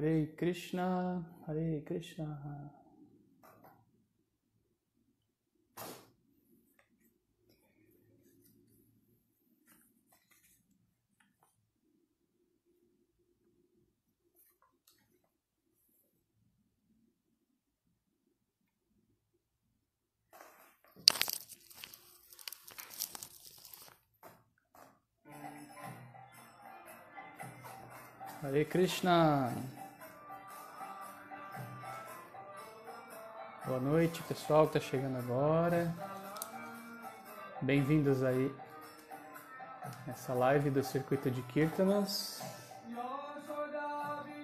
Hare Krishna, Hare Krishna. Hare Krishna. Boa noite, pessoal que está chegando agora. Bem-vindos aí nessa live do Circuito de Kirtanas,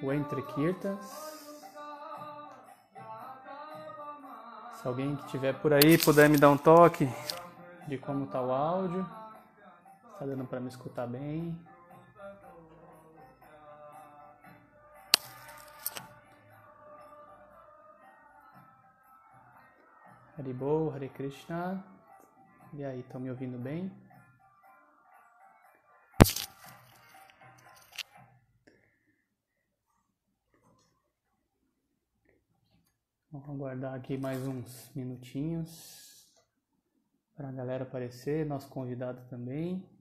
o Entre Kirtas. Se alguém que estiver por aí puder me dar um toque de como está o áudio, está dando para me escutar bem. Haribol, Hare Krishna. E aí, estão me ouvindo bem? Vamos aguardar aqui mais uns minutinhos para a galera aparecer, nosso convidado também.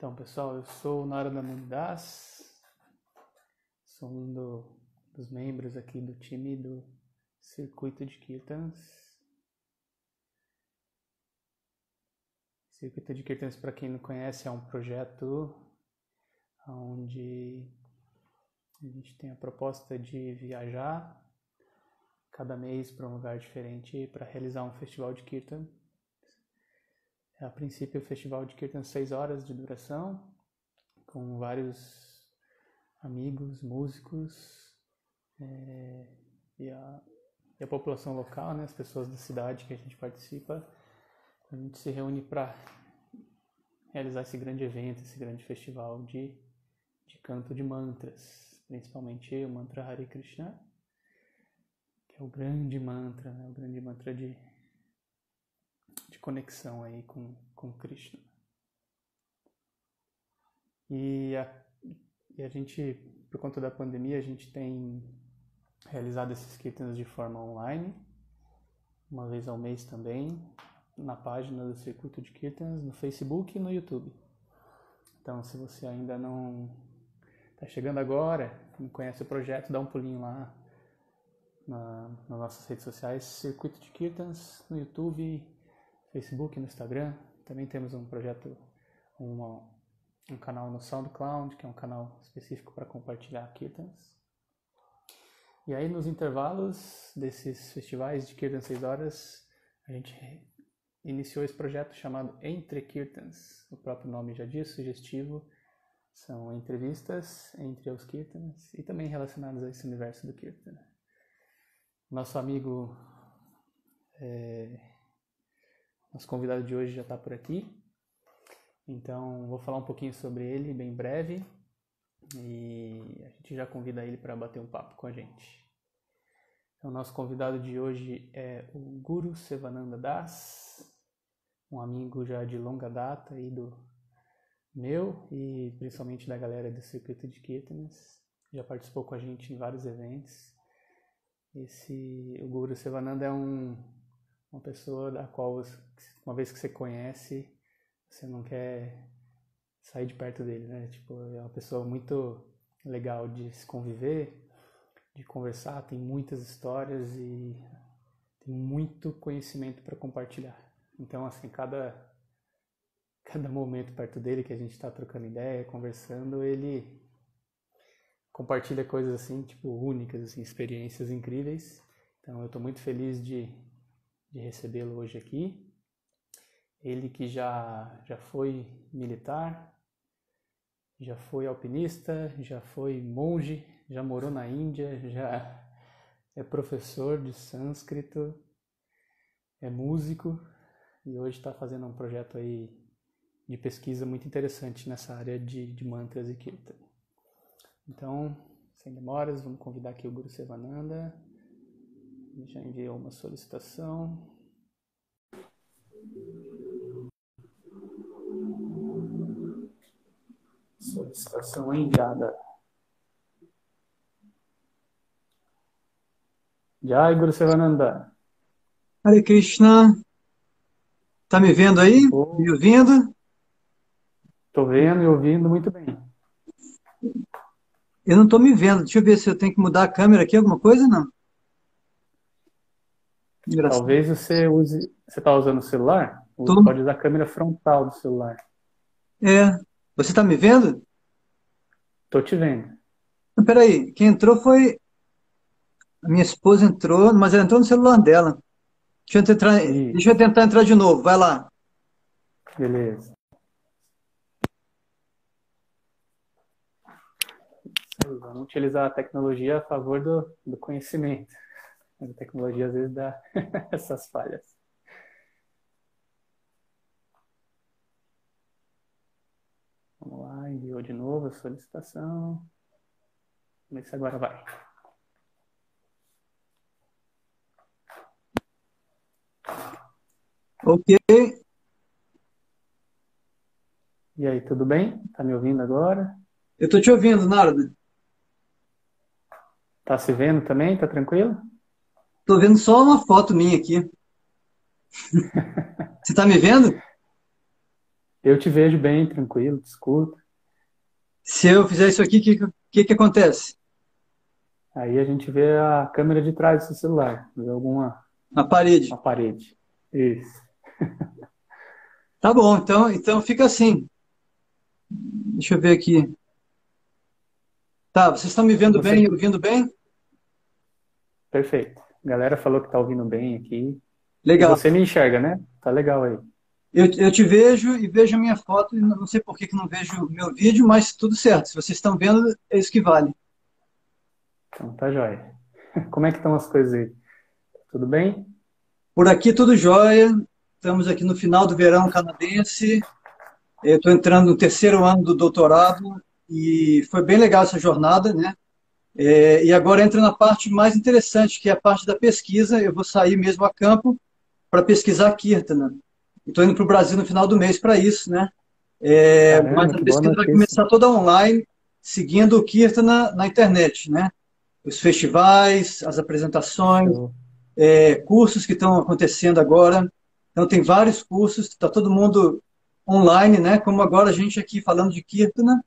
Então, pessoal, eu sou o Narada Mundas, sou um do, dos membros aqui do time do Circuito de Kirtans. Circuito de Kirtans, para quem não conhece, é um projeto onde a gente tem a proposta de viajar cada mês para um lugar diferente para realizar um festival de Kirtan a princípio, o festival de Kirtan, seis horas de duração, com vários amigos, músicos é, e, a, e, a, população local, né, as pessoas da cidade que a gente participa. A gente se reúne para realizar esse grande evento, esse grande festival de, de canto de mantras, principalmente o mantra Hare Krishna, que é o grande mantra, né, o grande mantra de de conexão aí com, com Krishna. E a, e a gente, por conta da pandemia, a gente tem realizado esses kirtans de forma online, uma vez ao mês também, na página do Circuito de Kirtans, no Facebook e no YouTube. Então, se você ainda não está chegando agora, não conhece o projeto, dá um pulinho lá na, nas nossas redes sociais, Circuito de Kirtans, no YouTube Facebook, no Instagram. Também temos um projeto, um canal no SoundCloud, que é um canal específico para compartilhar Kirtans. E aí, nos intervalos desses festivais de Kirtan 6 horas, a gente iniciou esse projeto chamado Entre Kirtans. O próprio nome já diz, sugestivo. São entrevistas entre os Kirtans e também relacionadas a esse universo do Kirtan. Nosso amigo é, nosso convidado de hoje já está por aqui. Então, vou falar um pouquinho sobre ele bem breve e a gente já convida ele para bater um papo com a gente. Então, nosso convidado de hoje é o Guru Sevananda Das, um amigo já de longa data aí do meu e principalmente da galera do Circuito de Kirtanas. Já participou com a gente em vários eventos. Esse, o Guru Sevananda é um uma pessoa da qual, uma vez que você conhece, você não quer sair de perto dele, né? Tipo, é uma pessoa muito legal de se conviver, de conversar, tem muitas histórias e tem muito conhecimento para compartilhar. Então, assim, cada cada momento perto dele que a gente está trocando ideia, conversando, ele compartilha coisas assim, tipo, únicas, assim, experiências incríveis. Então, eu estou muito feliz de de recebê-lo hoje aqui. Ele que já, já foi militar, já foi alpinista, já foi monge, já morou na Índia, já é professor de sânscrito, é músico e hoje está fazendo um projeto aí de pesquisa muito interessante nessa área de, de mantras e kirtan. Então, sem demoras, vamos convidar aqui o Guru Sevananda. Já enviou uma solicitação. Solicitação enviada. Jai Guru Sevananda. Hare Krishna. Tá me vendo aí? Oh. Me ouvindo? Tô vendo e ouvindo muito bem. Eu não tô me vendo. Deixa eu ver se eu tenho que mudar a câmera aqui, alguma coisa, não? Engraçado. Talvez você use. Você tá usando o celular? Tô. Pode usar a câmera frontal do celular. É. Você tá me vendo? Tô te vendo. Peraí, quem entrou foi a minha esposa entrou, mas ela entrou no celular dela. Deixa eu tentar, deixa eu tentar entrar de novo. Vai lá. Beleza. Vamos utilizar a tecnologia a favor do, do conhecimento. A tecnologia às vezes dá essas falhas. Vamos lá, enviou de novo a solicitação. Vamos ver se agora vai. Ok. E aí, tudo bem? Tá me ouvindo agora? Eu tô te ouvindo, Nardo. Tá se vendo também? Tá tranquilo? Tô vendo só uma foto minha aqui. Você tá me vendo? Eu te vejo bem, tranquilo, te escuto. Se eu fizer isso aqui, o que, que, que acontece? Aí a gente vê a câmera de trás do seu celular, vê alguma... Na parede. Na parede, isso. Tá bom, então, então fica assim. Deixa eu ver aqui. Tá, vocês estão me vendo Você... bem e ouvindo bem? Perfeito. A galera falou que tá ouvindo bem aqui. Legal. E você me enxerga, né? Tá legal aí. Eu, eu te vejo e vejo a minha foto, e não sei por que, que não vejo o meu vídeo, mas tudo certo. Se vocês estão vendo, é isso que vale. Então tá jóia. Como é que estão as coisas aí? Tudo bem? Por aqui tudo jóia. Estamos aqui no final do verão canadense. Eu estou entrando no terceiro ano do doutorado e foi bem legal essa jornada, né? É, e agora entra na parte mais interessante, que é a parte da pesquisa. Eu vou sair mesmo a campo para pesquisar Kirtana. Estou indo para o Brasil no final do mês para isso, né? É, Caramba, mas a pesquisa vai começar toda online, seguindo o Kirtana na internet, né? Os festivais, as apresentações, é, cursos que estão acontecendo agora. Então, tem vários cursos, está todo mundo online, né? Como agora a gente aqui falando de Kirtana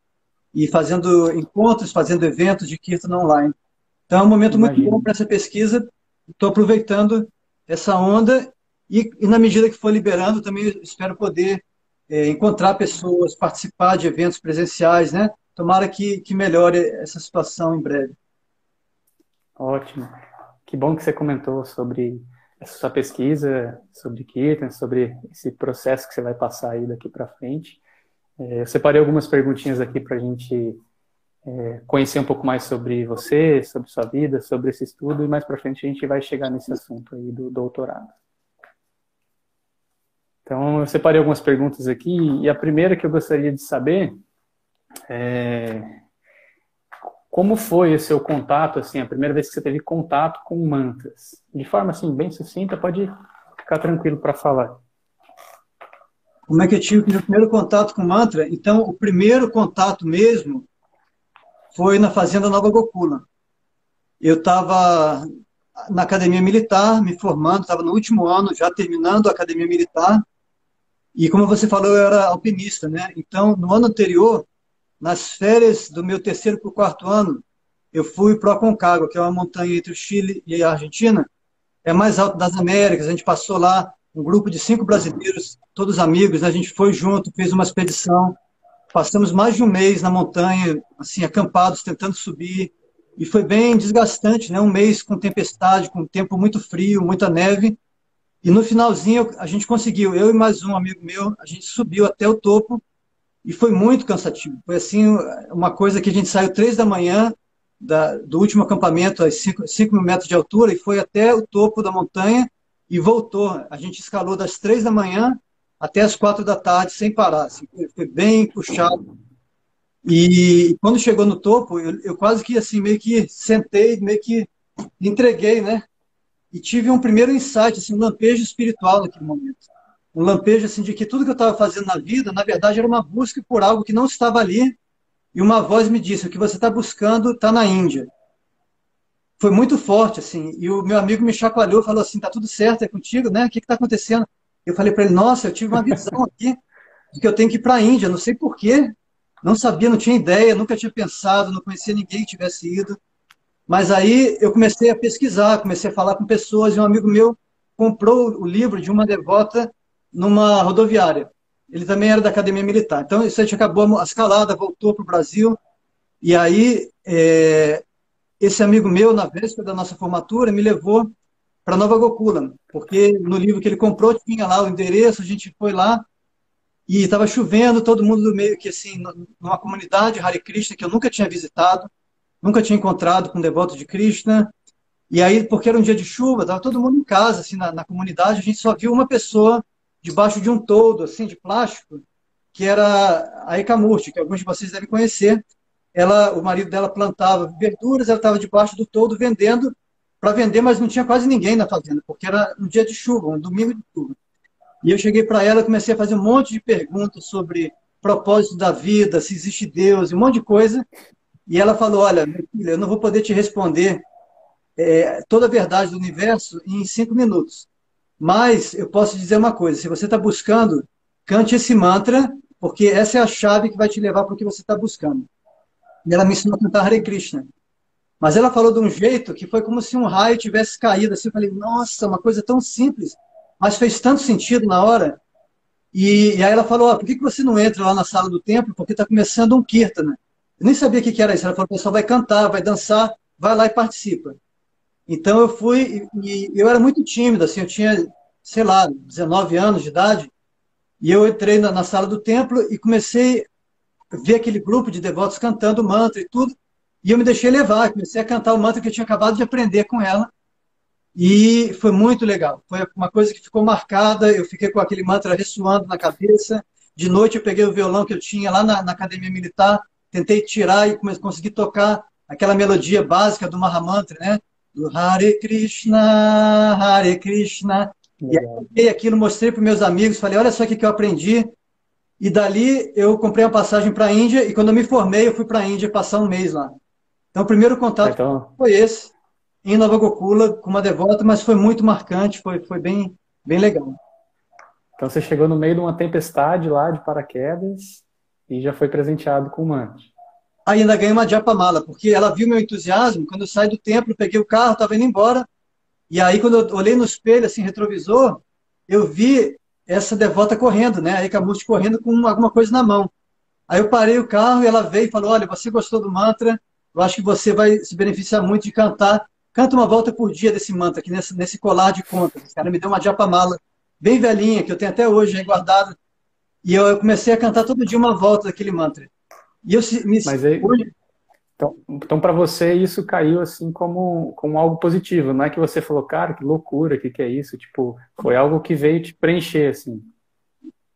e fazendo encontros, fazendo eventos de Kirtana online. Então, é um momento Imagina. muito bom para essa pesquisa. Estou aproveitando essa onda e, e, na medida que for liberando, também espero poder é, encontrar pessoas, participar de eventos presenciais, né? Tomara que, que melhore essa situação em breve. Ótimo. Que bom que você comentou sobre essa sua pesquisa, sobre Kirtan, sobre esse processo que você vai passar aí daqui para frente. É, eu separei algumas perguntinhas aqui para a gente é, conhecer um pouco mais sobre você, sobre sua vida, sobre esse estudo, e mais para frente a gente vai chegar nesse assunto aí do doutorado. Então, eu separei algumas perguntas aqui, e a primeira que eu gostaria de saber é como foi o seu contato, assim, a primeira vez que você teve contato com mantras? De forma, assim, bem sucinta, pode ficar tranquilo para falar. Como é que eu tive o primeiro contato com mantra? Então, o primeiro contato mesmo foi na Fazenda Nova Gokula. Eu estava na academia militar, me formando, estava no último ano, já terminando a academia militar. E como você falou, eu era alpinista, né? Então, no ano anterior, nas férias do meu terceiro para o quarto ano, eu fui para o Aconcagua, que é uma montanha entre o Chile e a Argentina. É mais alto das Américas. A gente passou lá, um grupo de cinco brasileiros, todos amigos. Né? A gente foi junto, fez uma expedição. Passamos mais de um mês na montanha, assim, acampados, tentando subir. E foi bem desgastante, né? Um mês com tempestade, com tempo muito frio, muita neve. E no finalzinho a gente conseguiu, eu e mais um amigo meu, a gente subiu até o topo e foi muito cansativo. Foi assim, uma coisa que a gente saiu três da manhã da, do último acampamento, a cinco, cinco mil metros de altura, e foi até o topo da montanha e voltou. A gente escalou das três da manhã até as quatro da tarde, sem parar. Assim, foi bem puxado. E quando chegou no topo, eu, eu, quase que assim, meio que sentei, meio que entreguei, né? E tive um primeiro insight, assim, um lampejo espiritual naquele momento. Um lampejo assim, de que tudo que eu estava fazendo na vida, na verdade, era uma busca por algo que não estava ali. E uma voz me disse: o que você está buscando está na Índia. Foi muito forte, assim. E o meu amigo me chacoalhou, falou assim: tá tudo certo, é contigo, né? O que está acontecendo? Eu falei para ele: nossa, eu tive uma visão aqui de que eu tenho que ir para a Índia, não sei porquê. Não sabia, não tinha ideia, nunca tinha pensado, não conhecia ninguém que tivesse ido. Mas aí eu comecei a pesquisar, comecei a falar com pessoas, e um amigo meu comprou o livro de uma devota numa rodoviária. Ele também era da academia militar. Então, isso a gente acabou a escalada, voltou para o Brasil. E aí, é, esse amigo meu, na véspera da nossa formatura, me levou para Nova Gokula, porque no livro que ele comprou tinha lá o endereço, a gente foi lá e estava chovendo, todo mundo meio que assim, numa comunidade Hare Krishna que eu nunca tinha visitado, nunca tinha encontrado com um devoto de Krishna. E aí, porque era um dia de chuva, estava todo mundo em casa, assim, na, na, comunidade, a gente só viu uma pessoa debaixo de um toldo, assim, de plástico, que era a Ekamurti, que alguns de vocês devem conhecer. Ela, o marido dela plantava verduras, ela estava debaixo do toldo vendendo, para vender, mas não tinha quase ninguém na fazenda, porque era um dia de chuva, um domingo de chuva. E eu cheguei para ela, comecei a fazer um monte de perguntas sobre propósito da vida, se existe Deus, um monte de coisa. E ela falou: Olha, meu filho, eu não vou poder te responder é, toda a verdade do universo em cinco minutos. Mas eu posso dizer uma coisa: se você está buscando, cante esse mantra, porque essa é a chave que vai te levar para o que você está buscando. E ela me ensinou a cantar Hare Krishna. Mas ela falou de um jeito que foi como se um raio tivesse caído. Assim, eu falei: Nossa, uma coisa tão simples mas fez tanto sentido na hora. E, e aí ela falou: por que, que você não entra lá na sala do templo? Porque está começando um kirtana. Eu nem sabia o que, que era isso. Ela falou: o pessoal vai cantar, vai dançar, vai lá e participa. Então eu fui, e, e eu era muito tímido, assim, eu tinha, sei lá, 19 anos de idade, e eu entrei na, na sala do templo e comecei ver aquele grupo de devotos cantando mantra e tudo, e eu me deixei levar, comecei a cantar o mantra que eu tinha acabado de aprender com ela, e foi muito legal. Foi uma coisa que ficou marcada. Eu fiquei com aquele mantra ressoando na cabeça. De noite eu peguei o violão que eu tinha lá na, na academia militar, tentei tirar e consegui tocar aquela melodia básica do Mahamantra, né? Do Hare Krishna, Hare Krishna. E aí eu peguei aquilo, mostrei para meus amigos, falei, olha só o que eu aprendi. E dali eu comprei uma passagem para a Índia e quando eu me formei eu fui para a Índia passar um mês lá. Então o primeiro contato então... foi esse em Nova Gokula com uma devota, mas foi muito marcante, foi, foi bem, bem legal. Então você chegou no meio de uma tempestade lá de paraquedas e já foi presenteado com o mantra. Ainda ganhei uma japamala, porque ela viu meu entusiasmo. Quando eu saí do templo, peguei o carro, estava indo embora. E aí, quando eu olhei no espelho, assim, retrovisor, eu vi essa devota correndo, né? A Ekamusti correndo com alguma coisa na mão. Aí eu parei o carro e ela veio e falou: Olha, você gostou do mantra, eu acho que você vai se beneficiar muito de cantar Canta uma volta por dia desse mantra aqui, nesse, nesse colar de contas. Esse cara me deu uma japamala bem velhinha, que eu tenho até hoje aí guardada. E eu comecei a cantar todo dia uma volta daquele mantra. E eu me Mas aí, então, então para você isso caiu assim como, como algo positivo, não é que você falou, cara, que loucura, que que é isso? Tipo, foi algo que veio te preencher assim.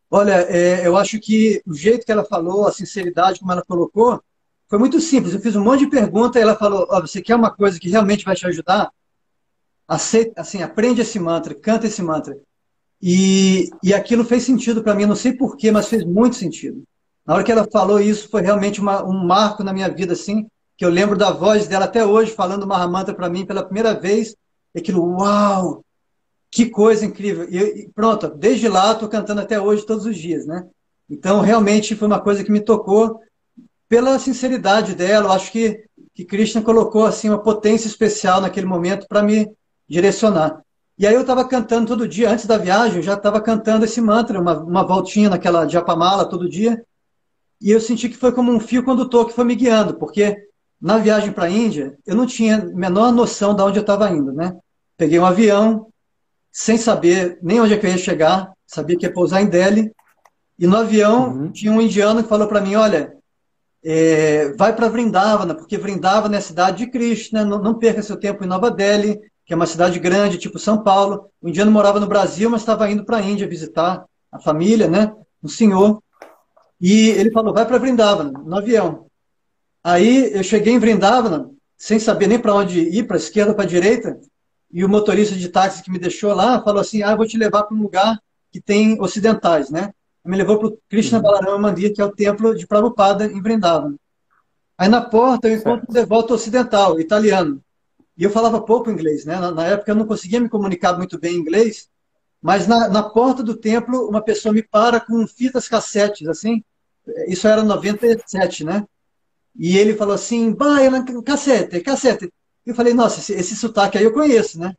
Olha, é, eu acho que o jeito que ela falou, a sinceridade como ela colocou, foi muito simples. Eu fiz um monte de perguntas e ela falou: oh, você quer uma coisa que realmente vai te ajudar? Aceita, assim, aprende esse mantra, canta esse mantra. E, e aquilo fez sentido para mim, não sei porquê, mas fez muito sentido. Na hora que ela falou isso, foi realmente uma, um marco na minha vida, assim, que eu lembro da voz dela até hoje, falando Mahamantra para mim pela primeira vez. E aquilo, uau! Que coisa incrível! E, pronto, desde lá estou cantando até hoje, todos os dias, né? Então, realmente foi uma coisa que me tocou pela sinceridade dela. Eu acho que, que Krishna colocou assim uma potência especial naquele momento para me direcionar. E aí eu estava cantando todo dia, antes da viagem, eu já estava cantando esse mantra, uma, uma voltinha naquela Japamala todo dia. E eu senti que foi como um fio condutor que foi me guiando, porque na viagem para a Índia, eu não tinha a menor noção de onde eu estava indo, né? Peguei um avião, sem saber nem onde é que eu ia chegar, sabia que ia pousar em Delhi. E no avião uhum. tinha um indiano que falou para mim: Olha, é, vai para Vrindavana, porque Vrindavana é a cidade de Krishna, não, não, perca seu tempo em Nova Delhi, que é uma cidade grande, tipo São Paulo. O indiano morava no Brasil, mas estava indo para a Índia visitar a família, né? Um senhor. E ele falou: vai para Vrindavana, no avião. Aí eu cheguei em Vrindavana, sem saber nem para onde ir, para a esquerda ou para a direita, e o motorista de táxi que me deixou lá falou assim: ah, vou te levar para um lugar que tem ocidentais, né? Me levou para o Krishna uhum. Balarama Mandir, que é o templo de Prabhupada em Vrindavan. Aí na porta eu encontro um devoto ocidental, italiano. E eu falava pouco inglês, né? Na, na, época eu não conseguia me comunicar muito bem em inglês, mas na, na porta do templo uma pessoa me para com fitas cassetes, assim. Isso era 97, né? E ele falou assim, vai, cassete, cassete. Eu falei, nossa, esse, esse sotaque aí eu conheço, né?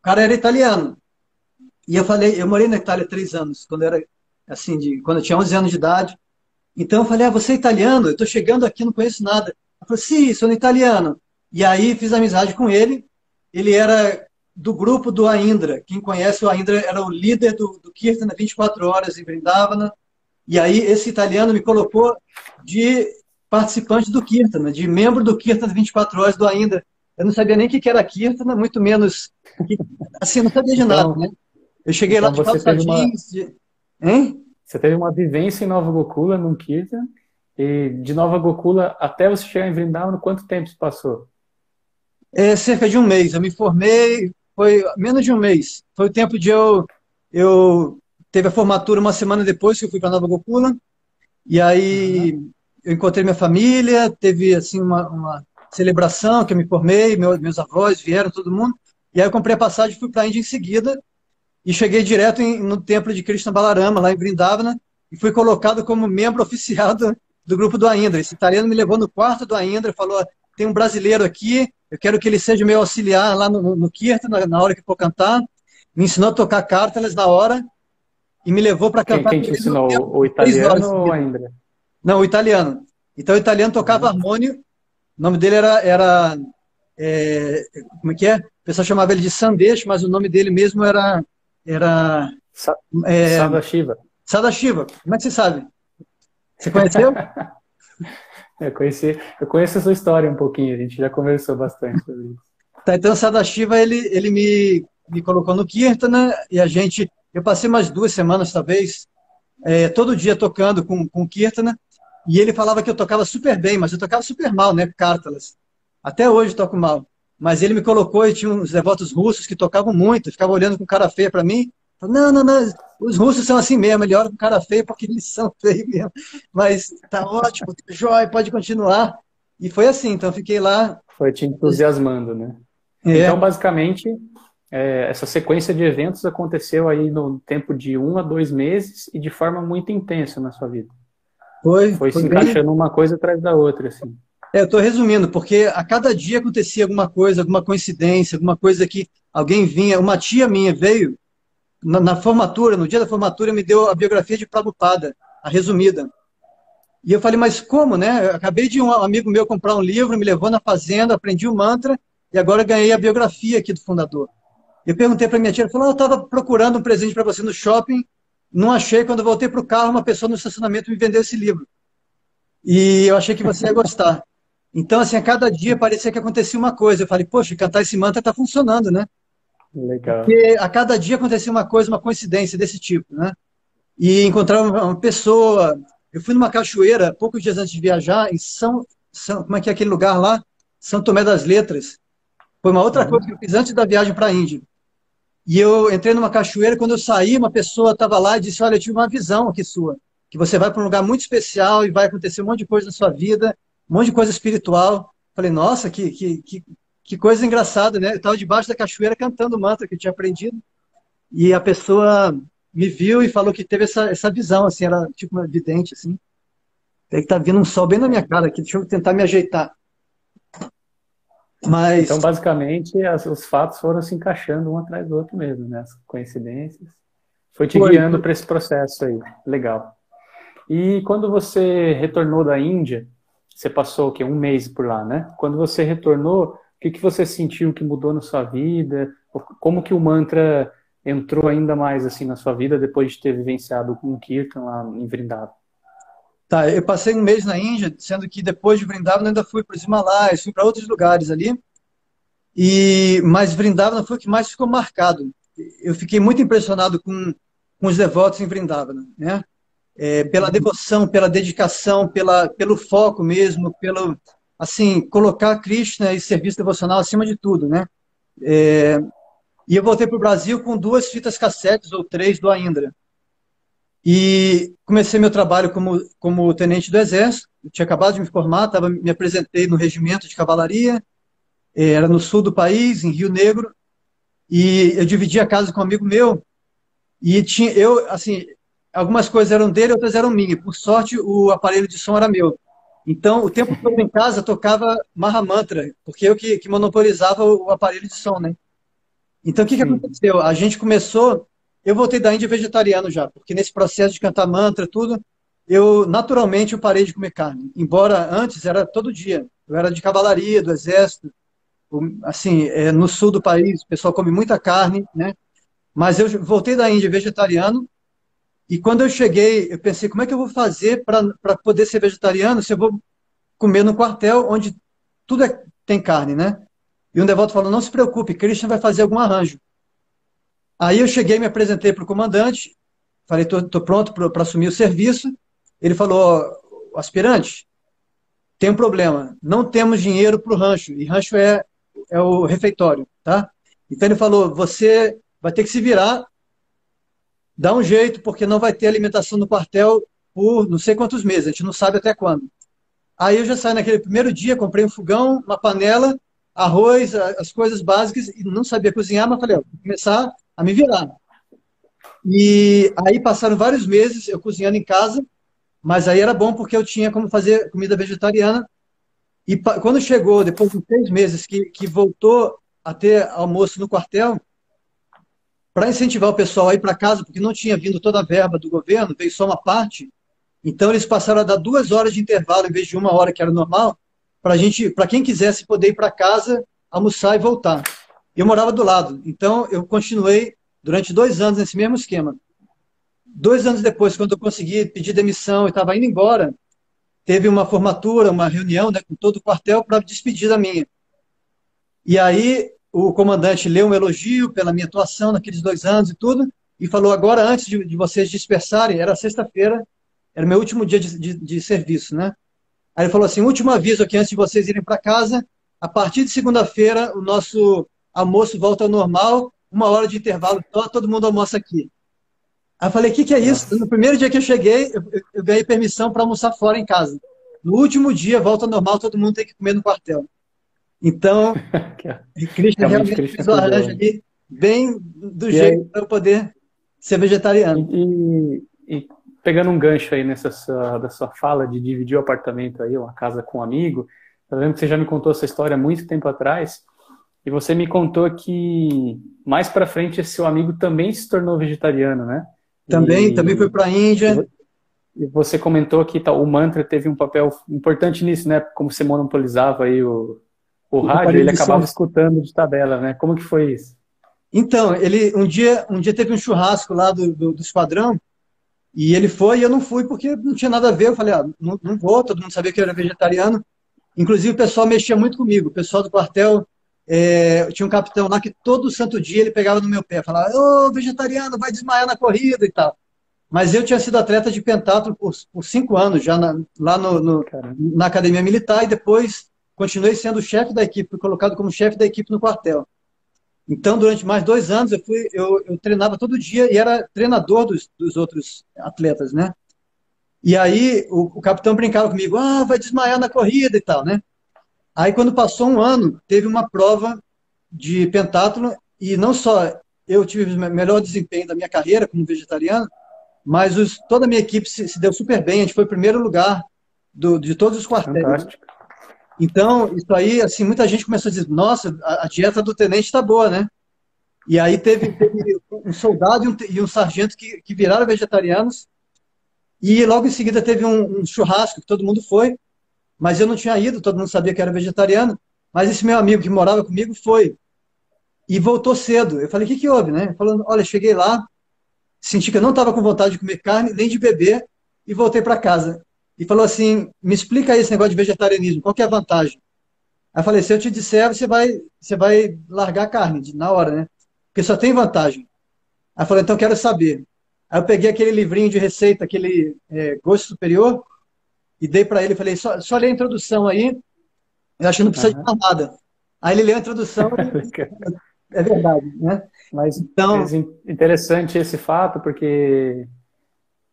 O cara era italiano. E eu falei, eu morei na Itália três anos, quando eu era, assim, de, quando eu tinha 11 anos de idade. Então eu falei, ah, você é italiano? Eu estou chegando aqui, não conheço nada. Eu falei, sim, sou italiano. E aí fiz amizade com ele. Ele era do grupo do Aindra. Quem conhece o Aindra era o líder do, do Kirtana 24 horas em Vrindavana. E aí esse italiano me colocou de participante do Kirtana, de membro do Kirtana 24 horas do Aindra. Eu não sabia nem o que era Kirtana, muito menos. Assim, não sabia de nada, então, né? Eu cheguei então lá de calça jeans. Uma... De... Hein? Você teve uma vivência em Nova Gokula, num Kirtan, e de Nova Gokula até você chegar em Vrindavan, quanto tempo se passou? É, cerca de um mês. Eu me formei, foi menos de um mês. Foi o tempo de eu. Eu teve a formatura uma semana depois que eu fui para Nova Gokula, e aí uhum. Eu encontrei minha família, teve assim uma, uma celebração que eu me formei, meu, meus avós vieram, todo mundo. E aí eu comprei a passagem e fui para a Índia em seguida. E cheguei direto em, no templo de Krishna Balarama, lá em Vrindavana, e fui colocado como membro oficial do, do grupo do Aindra. Esse italiano me levou no quarto do Aindra e falou: tem um brasileiro aqui, eu quero que ele seja meu auxiliar lá no, no, Kirtan, na, na, hora que for cantar. Me ensinou a tocar cartas na hora e me levou para cantar. Quem, quem te ensinou? O, o italiano ou o Aindra? Não, o italiano. Então o italiano tocava uhum. harmônio o nome dele era, era é, como é que é? O pessoal chamava ele de Sandesh, mas o nome dele mesmo era era Sa é, Sadashiva. Sadashiva. Como é que você sabe? Você conheceu? eu conheci, eu conheço a sua história um pouquinho, a gente já conversou bastante sobre isso. Tá, então Sadashiva ele ele me me colocou no Kirtana e a gente eu passei mais duas semanas talvez é, todo dia tocando com com Kirtana e ele falava que eu tocava super bem, mas eu tocava super mal, né? Cártalas. Até hoje toco mal. Mas ele me colocou e tinha uns devotos russos que tocavam muito, ficavam olhando com cara feia para mim. Não, não, não, os russos são assim mesmo, ele olha com cara feia porque eles são feios mesmo. Mas tá ótimo, tá jóia, pode continuar. E foi assim, então fiquei lá. Foi te entusiasmando, né? É. Então, basicamente, é, essa sequência de eventos aconteceu aí no tempo de um a dois meses e de forma muito intensa na sua vida. Foi. Foi, foi se bem... encaixando uma coisa atrás da outra, assim. É, eu estou resumindo, porque a cada dia acontecia alguma coisa, alguma coincidência, alguma coisa que alguém vinha. Uma tia minha veio na, na formatura, no dia da formatura, me deu a biografia de Prabhupada, a resumida. E eu falei, mas como, né? Eu acabei de um amigo meu comprar um livro, me levou na fazenda, aprendi o mantra e agora ganhei a biografia aqui do fundador. Eu perguntei para minha tia, ela falou, oh, eu estava procurando um presente para você no shopping não achei. Quando voltei para o carro, uma pessoa no estacionamento me vendeu esse livro. E eu achei que você ia gostar. Então, assim, a cada dia parecia que acontecia uma coisa. Eu falei, poxa, cantar esse mantra está funcionando, né? Legal. Porque a cada dia acontecia uma coisa, uma coincidência desse tipo, né? E encontrar uma pessoa. Eu fui numa cachoeira poucos dias antes de viajar em São, São como é que é aquele lugar lá? São Tomé das Letras. Foi uma outra uhum. coisa que eu fiz antes da viagem para a Índia. E eu entrei numa cachoeira, quando eu saí, uma pessoa estava lá e disse: Olha, eu tive uma visão aqui sua, que você vai para um lugar muito especial e vai acontecer um monte de coisa na sua vida, um monte de coisa espiritual. Falei, nossa, que, que, que, que coisa engraçada, né? Eu estava debaixo da cachoeira cantando o mantra que eu tinha aprendido. E a pessoa me viu e falou que teve essa, essa visão, assim, era tipo uma vidente, assim. Tem que tá vindo um sol bem na minha cara aqui, deixa eu tentar me ajeitar. Mas... Então, basicamente, as, os fatos foram se encaixando um atrás do outro mesmo, né? As coincidências. Foi te Foi. guiando para esse processo aí. Legal. E quando você retornou da Índia, você passou o quê? Um mês por lá, né? Quando você retornou, o que, que você sentiu que mudou na sua vida? Como que o mantra entrou ainda mais assim na sua vida depois de ter vivenciado com o Kirtan lá em Vrindavan? Tá, eu passei um mês na Índia, sendo que depois de Vrindavan ainda fui para os Himalaias, fui para outros lugares ali. E mas Vrindavan foi o que mais ficou marcado. Eu fiquei muito impressionado com, com os devotos em Vrindavan, né? É, pela devoção, pela dedicação, pela, pelo foco mesmo, pelo assim colocar Krishna e serviço devocional acima de tudo, né? É, e eu voltei para o Brasil com duas fitas cassetes ou três do Aindra. E comecei meu trabalho como, como tenente do Exército. Eu tinha acabado de me formar, tava, me apresentei no regimento de cavalaria, eh, era no sul do país, em Rio Negro. E eu dividi a casa com um amigo meu. E tinha, eu, assim, algumas coisas eram dele, outras eram minhas. Por sorte, o aparelho de som era meu. Então, o tempo todo em casa tocava Mahamantra, porque eu que, que monopolizava o aparelho de som, né? Então, o que, que aconteceu? A gente começou. Eu voltei da Índia vegetariano já, porque nesse processo de cantar mantra, tudo, eu naturalmente eu parei de comer carne. Embora antes era todo dia. Eu era de cavalaria, do exército. Assim, é, no sul do país, o pessoal come muita carne, né? Mas eu voltei da Índia vegetariano. E quando eu cheguei, eu pensei, como é que eu vou fazer para poder ser vegetariano se eu vou comer no quartel onde tudo é, tem carne, né? E um devoto falou: não se preocupe, Christian vai fazer algum arranjo. Aí eu cheguei, me apresentei para o comandante, falei: estou pronto para assumir o serviço. Ele falou: aspirante, tem um problema, não temos dinheiro para o rancho, e rancho é, é o refeitório, tá? Então ele falou: você vai ter que se virar, dá um jeito, porque não vai ter alimentação no quartel por não sei quantos meses, a gente não sabe até quando. Aí eu já saí naquele primeiro dia, comprei um fogão, uma panela arroz, as coisas básicas, e não sabia cozinhar, mas falei, ó, vou começar a me virar. E aí passaram vários meses eu cozinhando em casa, mas aí era bom porque eu tinha como fazer comida vegetariana. E quando chegou, depois de seis meses, que, que voltou a ter almoço no quartel, para incentivar o pessoal a ir para casa, porque não tinha vindo toda a verba do governo, veio só uma parte. Então eles passaram a dar duas horas de intervalo em vez de uma hora que era normal, para gente, para quem quisesse poder ir para casa, almoçar e voltar. Eu morava do lado, então eu continuei durante dois anos nesse mesmo esquema. Dois anos depois, quando eu consegui pedir demissão e estava indo embora, teve uma formatura, uma reunião né, com todo o quartel para despedir da minha. E aí o comandante leu um elogio pela minha atuação naqueles dois anos e tudo, e falou: agora, antes de, de vocês dispersarem, era sexta-feira, era meu último dia de, de, de serviço, né? Aí ele falou assim: último aviso aqui antes de vocês irem para casa. A partir de segunda-feira, o nosso almoço volta ao normal, uma hora de intervalo só, todo mundo almoça aqui. Aí eu falei: o que, que é isso? No primeiro dia que eu cheguei, eu, eu ganhei permissão para almoçar fora em casa. No último dia, volta ao normal, todo mundo tem que comer no quartel. Então, Cristian realmente fez o arranjo ali, bem do e jeito para eu poder ser vegetariano. E, e, pegando um gancho aí nessa sua, da sua fala de dividir o apartamento aí, uma casa com um amigo, eu lembro que você já me contou essa história há muito tempo atrás, e você me contou que mais para frente esse seu amigo também se tornou vegetariano, né? Também, e, também foi para a Índia. E você comentou que tá, o mantra teve um papel importante nisso, né? Como você monopolizava aí o, o, rádio, ele acabava escutando de tabela, né? Como que foi isso? Então, ele um dia, um dia teve um churrasco lá do, do, do esquadrão e ele foi e eu não fui porque não tinha nada a ver. Eu falei, ah, não, não vou, todo mundo sabia que eu era vegetariano. Inclusive o pessoal mexia muito comigo. O pessoal do quartel, é, tinha um capitão lá que todo santo dia ele pegava no meu pé, falava, ô, oh, vegetariano, vai desmaiar na corrida e tal. Mas eu tinha sido atleta de pentatlo por, por cinco anos, já na, lá no, no na academia militar, e depois continuei sendo chefe da equipe, fui colocado como chefe da equipe no quartel. Então, durante mais dois anos, eu, fui, eu, eu treinava todo dia e era treinador dos, dos outros atletas, né? E aí o, o, capitão brincava comigo, ah, vai desmaiar na corrida e tal, né? Aí quando passou um ano, teve uma prova de pentatlo e não só eu tive o melhor desempenho da minha carreira como vegetariano, mas os, toda a minha equipe se, se, deu super bem. A gente foi o primeiro lugar do, de todos os quartéis. Fantástico. Então, isso aí, assim, muita gente começou a dizer, nossa, a, a dieta do tenente está boa, né? E aí teve, teve um soldado e um, e um sargento que, que, viraram vegetarianos. E logo em seguida teve um, um, churrasco que todo mundo foi, mas eu não tinha ido, todo mundo sabia que era vegetariano. Mas esse meu amigo que morava comigo foi. e voltou cedo. Eu falei, o que, que houve, né? Falando, olha, cheguei lá, senti que eu não estava com vontade de comer carne, nem de beber, e voltei para casa. E falou assim, me explica aí esse negócio de vegetarianismo, qual que é a vantagem? Aí eu falei, se eu te disser, você vai, você vai largar a carne na hora, né? Porque só tem vantagem. Aí eu falei, então quero saber. Aí eu peguei aquele livrinho de receita, aquele é, Gosto Superior, e dei para ele, falei, só, só lê a introdução aí, eu acho que não precisa uhum. de nada. Aí ele leu a introdução e... É verdade, né? Mas então, interessante esse fato, porque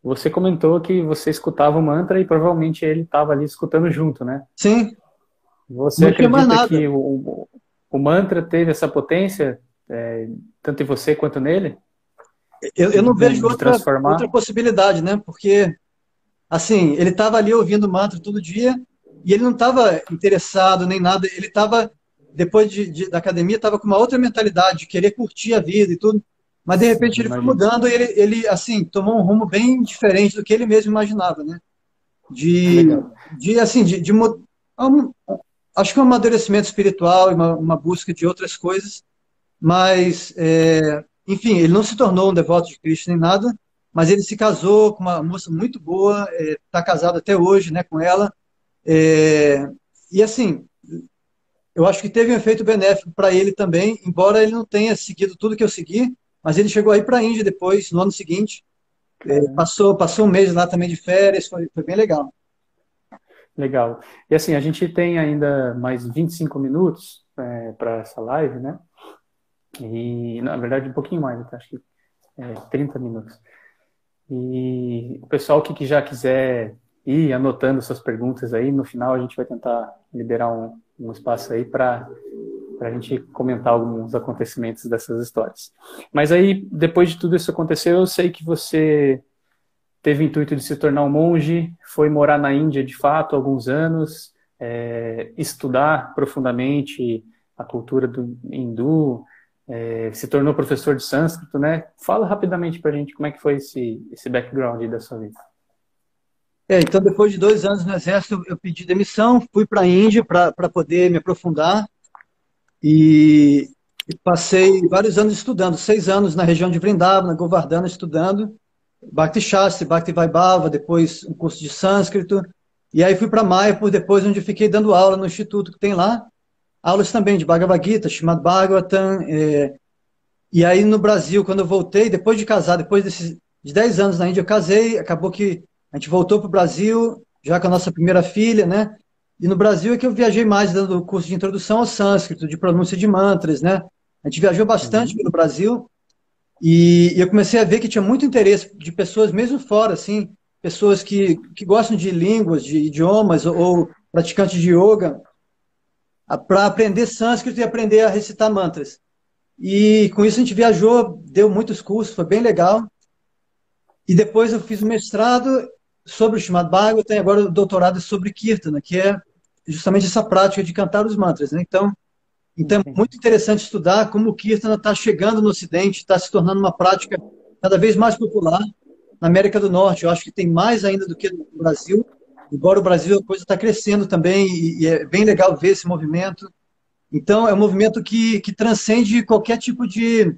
você comentou que você escutava o mantra e provavelmente ele estava ali escutando junto, né? Sim. Você acredita que o, o, mantra teve essa potência, é, tanto em você quanto nele? Eu, eu não vejo outra, outra possibilidade, né? Porque, assim, ele estava ali ouvindo o mantra todo dia e ele não estava interessado nem nada, ele estava depois de, de, da academia, estava com uma outra mentalidade, de querer curtir a vida e tudo. Mas, de repente, ele foi mudando e ele, ele, assim, tomou um rumo bem diferente do que ele mesmo imaginava, né? De, de assim, de, de um, acho que um amadurecimento espiritual e uma, uma busca de outras coisas, mas, é, enfim, ele não se tornou um devoto de Cristo nem nada, mas ele se casou com uma moça muito boa, está é, casado até hoje, né, com ela, é, e assim, eu acho que teve um efeito benéfico para ele também, embora ele não tenha seguido tudo que eu segui, mas ele chegou aí para a Índia depois, no ano seguinte. É, passou, passou um mês lá também de férias, foi, foi bem legal. Legal. E assim, a gente tem ainda mais 25 minutos é, para essa live, né? E, na verdade, um pouquinho mais, acho que é, 30 minutos. E o pessoal que, que já quiser ir anotando suas perguntas aí, no final a gente vai tentar liberar um, um espaço aí para a gente comentar alguns acontecimentos dessas histórias. Mas aí, depois de tudo isso acontecer, eu sei que você teve o intuito de se tornar um monge, foi morar na Índia de fato alguns anos, é, estudar profundamente a cultura do hindu, é, se tornou professor de sânscrito, né? Fala rapidamente para a gente como é que foi esse, esse background da sua vida. É, então, depois de dois anos no Exército, eu pedi demissão, fui para a Índia para poder me aprofundar e, e, passei vários anos estudando, seis anos na região de Vrindavana, Govardhana, estudando Bhakti Shastri, Bhakti Vaibhava, depois um curso de sânscrito, e aí fui para Mayapur depois, onde fiquei dando aula no instituto que tem lá, aulas também de Bhagavad Gita, Srimad Bhagavatam, é, e aí no Brasil, quando eu voltei, depois de casar, depois desses, de 10 anos na Índia, eu casei, acabou que a gente voltou para o Brasil, já com a nossa primeira filha, né? E no Brasil é que eu viajei mais dando curso de introdução ao sânscrito, de pronúncia de mantras, né? A gente viajou bastante uhum. pelo Brasil e eu comecei a ver que tinha muito interesse de pessoas, mesmo fora, assim, pessoas que, que gostam de línguas, de idiomas ou, ou praticantes de yoga, para aprender sânscrito e aprender a recitar mantras. E com isso a gente viajou, deu muitos cursos, foi bem legal. E depois eu fiz o mestrado sobre o Srimad Bhagavatam e agora o doutorado sobre Kirtana, que é justamente essa prática de cantar os mantras. Né? Então, então é muito interessante estudar como o Kirtana está chegando no Ocidente, está se tornando uma prática cada vez mais popular na América do Norte. Eu acho que tem mais ainda do que no Brasil, embora o Brasil a coisa está crescendo também e, é bem legal ver esse movimento. Então, é um movimento que, que transcende qualquer tipo de,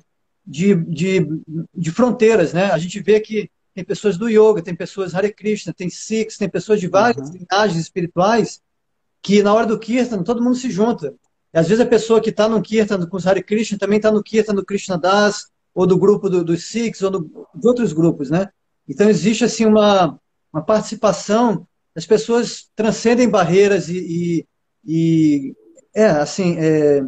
de, de, de fronteiras. Né? A gente vê que tem pessoas do yoga, tem pessoas Hare Krishna, tem Sikhs, tem pessoas de várias uhum. linhagens espirituais que na hora do Kirtan todo mundo se junta. E às vezes a pessoa que está no Kirtan com os Hare Krishna também está no Kirtan do Krishna Das, ou do grupo do, dos Sikhs, ou do, de outros grupos, né? Então existe assim uma, uma participação, as pessoas transcendem barreiras e, e, e é, assim, é,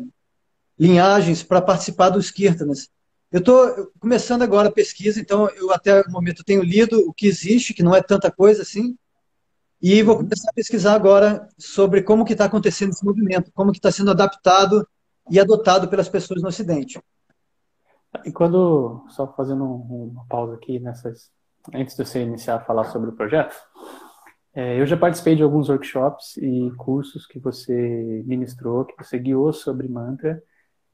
linhagens para participar dos Kirtanas. Eu estou começando agora a pesquisa, então eu até o momento tenho lido o que existe, que não é tanta coisa assim, e vou começar a pesquisar agora sobre como que está acontecendo esse movimento, como que está sendo adaptado e adotado pelas pessoas no Ocidente. E quando, só fazendo uma pausa aqui nessas, antes de você iniciar a falar sobre o projeto, eu já participei de alguns workshops e cursos que você ministrou, que você guiou sobre mantra.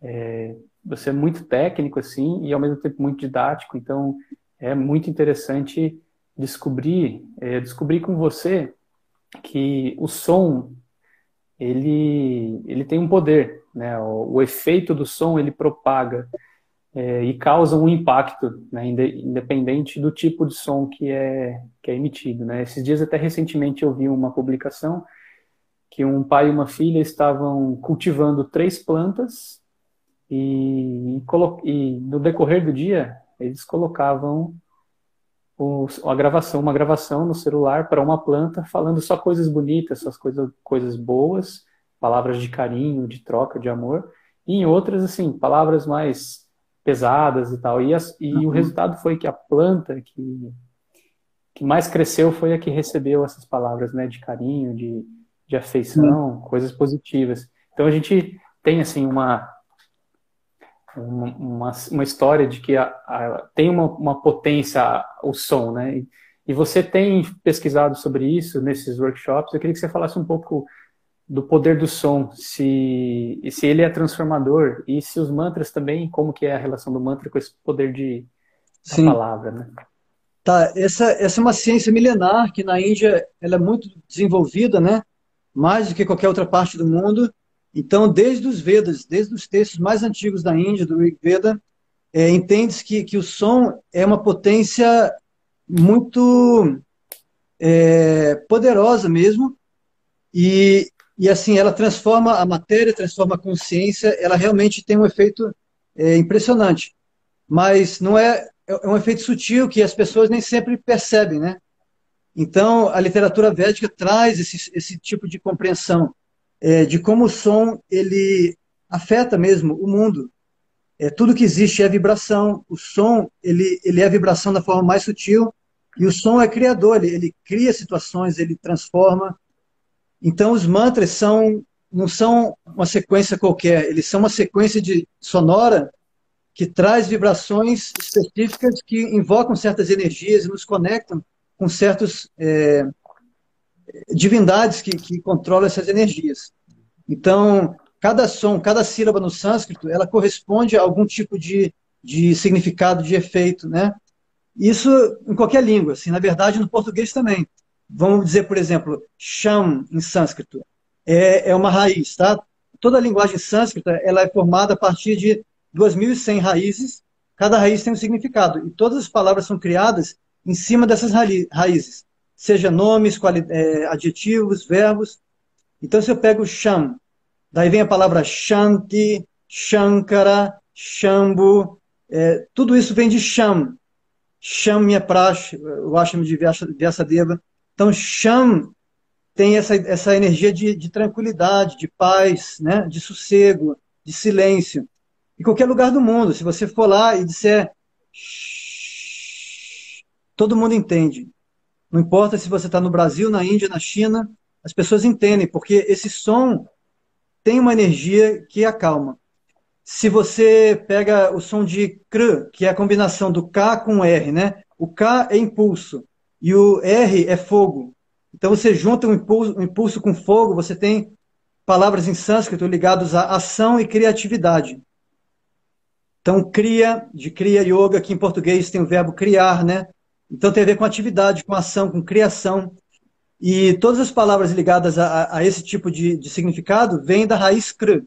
É, você é muito técnico assim e ao mesmo tempo muito didático, então é muito interessante descobrir, é, descobrir com você que o som ele ele tem um poder né? O, o efeito do som ele propaga é, e causa um impacto, né? Independente do tipo de som que é que é emitido, né? Esses dias até recentemente eu vi uma publicação que um pai e uma filha estavam cultivando três plantas e, e no decorrer do dia eles colocavam a gravação, uma gravação no celular para uma planta falando só coisas bonitas, só coisas, coisas boas, palavras de carinho, de troca, de amor, e em outras, assim, palavras mais pesadas e tal. E, as, e uhum. o resultado foi que a planta que, que mais cresceu foi a que recebeu essas palavras, né, de carinho, de, de afeição, uhum. coisas positivas. Então a gente tem, assim, uma uma, uma história de que a, a, tem uma, uma potência o som, né? E, e, você tem pesquisado sobre isso nesses workshops. Eu queria que você falasse um pouco do poder do som, se, se ele é transformador e se os mantras também, como que é a relação do mantra com esse poder de Sim. palavra, né? Tá, essa, essa é uma ciência milenar que na Índia ela é muito desenvolvida, né? Mais do que qualquer outra parte do mundo. Então, desde os Vedas, desde os textos mais antigos da Índia, do Rig Veda, é, entende-se que, que o som é uma potência muito é, poderosa mesmo, e, e assim, ela transforma a matéria, transforma a consciência, ela realmente tem um efeito é, impressionante. Mas não é, é um efeito sutil que as pessoas nem sempre percebem, né? Então, a literatura védica traz esse, esse tipo de compreensão é, de como o som ele afeta mesmo o mundo. É, tudo que existe é vibração. O som ele, ele é vibração da forma mais sutil e o som é criador. Ele, ele cria situações, ele transforma. Então os mantras são não são uma sequência qualquer. Eles são uma sequência de sonora que traz vibrações específicas que invocam certas energias e nos conectam com certos é, divindades que, que controlam essas energias. Então, cada som, cada sílaba no sânscrito, ela corresponde a algum tipo de, de significado, de efeito, né? Isso em qualquer língua, assim, na verdade no português também. Vamos dizer, por exemplo, sham em sânscrito é, é uma raiz, tá? Toda a linguagem sânscrita ela é formada a partir de 2.100 raízes, cada raiz tem um significado, e todas as palavras são criadas em cima dessas raízes seja nomes, é, adjetivos, verbos. Então, se eu pego Sham, daí vem a palavra Shanti, Shankara, Shambhu, é, tudo isso vem de Sham. Sham minha praxe, o Ashram de Vyasadeva. Então, Sham tem essa, essa energia de, de tranquilidade, de paz, né? de sossego, de silêncio. Em qualquer lugar do mundo, se você for lá e disser todo mundo entende. Não importa se você está no Brasil, na Índia, na China, as pessoas entendem, porque esse som tem uma energia que acalma. Se você pega o som de cr, que é a combinação do K com R, né? O K é impulso e o R é fogo. Então você junta um impulso, um impulso com fogo, você tem palavras em sânscrito ligadas à ação e criatividade. Então, cria, de cria yoga, que em português tem o verbo criar, né? Então tem a ver com atividade, com ação, com criação. E todas as palavras ligadas a, a esse tipo de, de, significado vêm da raiz kr.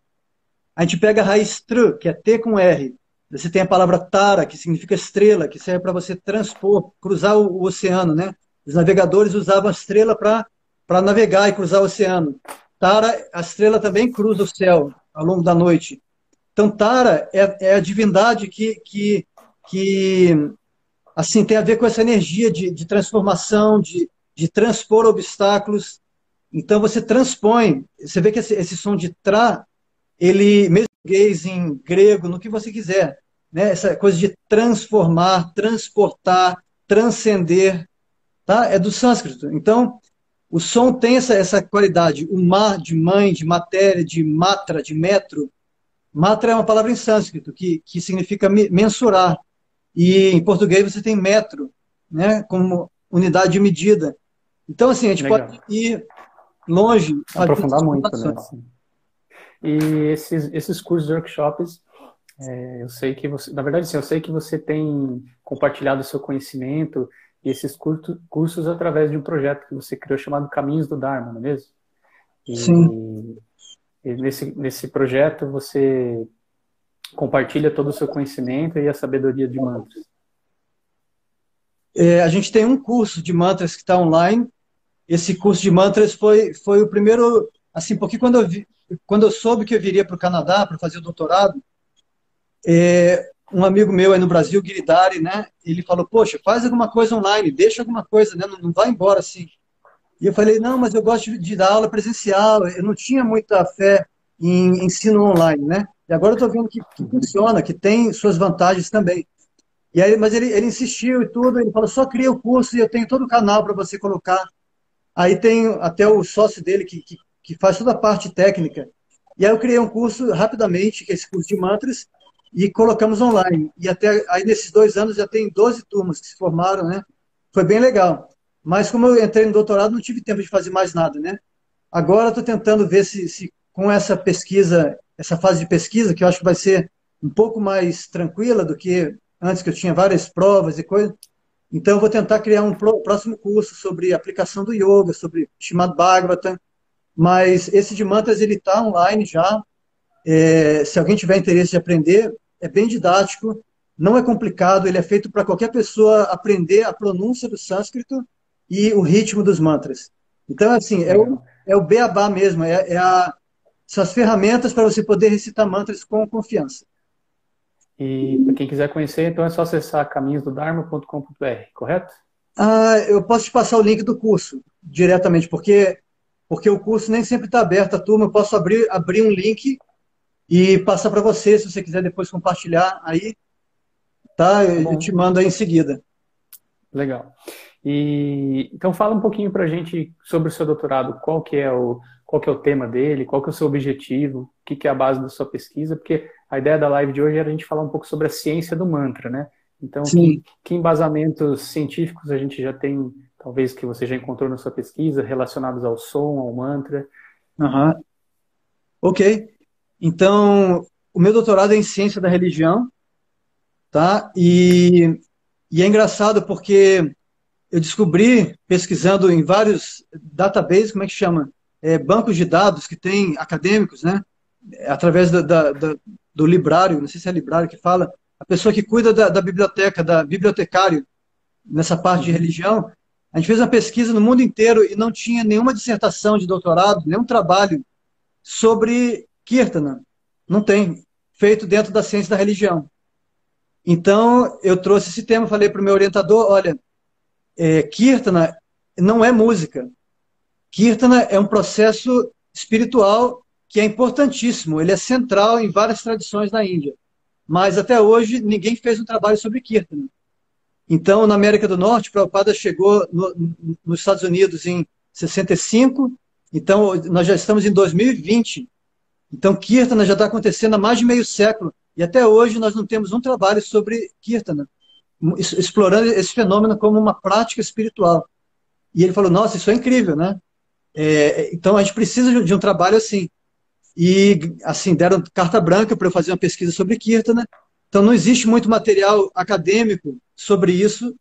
A gente pega a raiz tr, que é T com R. Você tem a palavra tara, que significa estrela, que serve para você transpor, cruzar o, o, oceano, né? Os navegadores usavam a estrela para navegar e cruzar o oceano. Tara, a estrela também cruza o céu ao longo da noite. Então, Tara é, é a divindade que, que, que assim, tem a ver com essa energia de, de transformação, de, de transpor obstáculos. Então você transpõe, você vê que esse, esse som de tra, ele, mesmo em em grego, no que você quiser, né? essa coisa de transformar, transportar, transcender, tá? é do sânscrito. Então, o som tem essa, essa qualidade, o ma de mãe, de matéria, de matra, de metro. Matra é uma palavra em sânscrito que, que significa mensurar. E em português você tem metro, né, como unidade de medida. Então, assim, a gente Legal. pode ir longe. Aprofundar muito, né? Assim. E esses, esses cursos, workshops, é, eu sei que você, na verdade, sim, eu sei que você tem compartilhado o seu conhecimento e esses curso, cursos através de um projeto que você criou chamado Caminhos do Dharma, não é mesmo? E, sim. nesse, nesse projeto você compartilha todo o seu conhecimento e a sabedoria de mantras. É, a gente tem um curso de mantras que está online. Esse curso de mantras foi, foi o primeiro, assim, porque quando eu, vi, quando eu soube que eu viria para o Canadá para fazer o doutorado, é, um amigo meu aí no Brasil, Giridari, né? Ele falou, poxa, faz alguma coisa online, deixa alguma coisa, né? Não, não vai embora assim. E eu falei, não, mas eu gosto de, de dar aula presencial. Eu não tinha muita fé em ensino online, né? E agora eu estou vendo que, que, funciona, que tem suas vantagens também. E aí, mas ele, ele insistiu e tudo, ele falou, só cria o curso e eu tenho todo o canal para você colocar. Aí tem até o sócio dele que, que, que faz toda a parte técnica. E aí eu criei um curso rapidamente, que é esse curso de mantras, e colocamos online. E até aí nesses dois anos já tem 12 turmas que se formaram, né? Foi bem legal. Mas como eu entrei no doutorado, não tive tempo de fazer mais nada, né? Agora estou tentando ver se, se com essa pesquisa, essa fase de pesquisa, que eu acho que vai ser um pouco mais tranquila do que antes, que eu tinha várias provas e coisas. Então, eu vou tentar criar um próximo curso sobre aplicação do yoga, sobre Shimad Bhagavatam. Mas esse de mantras, ele está online já. É, se alguém tiver interesse de aprender, é bem didático, não é complicado, ele é feito para qualquer pessoa aprender a pronúncia do sânscrito e o ritmo dos mantras. Então, assim, é o, é o beabá mesmo, é, é a, são as ferramentas para você poder recitar mantras com confiança. E para quem quiser conhecer, então é só acessar caminhosdodharma.com.br, correto? Ah, eu posso te passar o link do curso diretamente, porque porque o curso nem sempre está aberto à turma. Eu posso abrir, abrir um link e passar para você, se você quiser depois compartilhar aí, tá? Eu, tá eu te mando aí em seguida. Legal. E então fala um pouquinho para a gente sobre o seu doutorado. Qual que é o qual que é o tema dele? Qual que é o seu objetivo? O que, que é a base da sua pesquisa? Porque a ideia da live de hoje era a gente falar um pouco sobre a ciência do mantra, né? Então, que, que embasamentos científicos a gente já tem, talvez que você já encontrou na sua pesquisa, relacionados ao som, ao mantra? Uhum. Ok. Então, o meu doutorado é em ciência da religião, tá? E, e é engraçado porque eu descobri, pesquisando em vários databases, como é que chama? É, bancos de dados que tem acadêmicos, né? Através da, da, da, do librário, não sei se é librário que fala, a pessoa que cuida da, da biblioteca, da bibliotecário, nessa parte de religião, a gente fez uma pesquisa no mundo inteiro e não tinha nenhuma dissertação de doutorado, nenhum trabalho sobre Kirtana. Não tem. Feito dentro da ciência da religião. Então, eu trouxe esse tema, falei para o meu orientador, olha, é, Kirtana não é música. Kirtana é um processo espiritual que é importantíssimo, ele é central em várias tradições da Índia. Mas até hoje ninguém fez um trabalho sobre Kirtana. Então, na América do Norte, Prabhupada chegou no, nos Estados Unidos em 65, então nós já estamos em 2020 então, Kirtana já está acontecendo há mais de meio século. E até hoje nós não temos um trabalho sobre Kirtana, explorando esse fenômeno como uma prática espiritual. E ele falou: Nossa, isso é incrível, né? É, então a gente precisa de um trabalho assim. E assim, deram carta branca para eu fazer uma pesquisa sobre Kirtana. Então não existe muito material acadêmico sobre isso.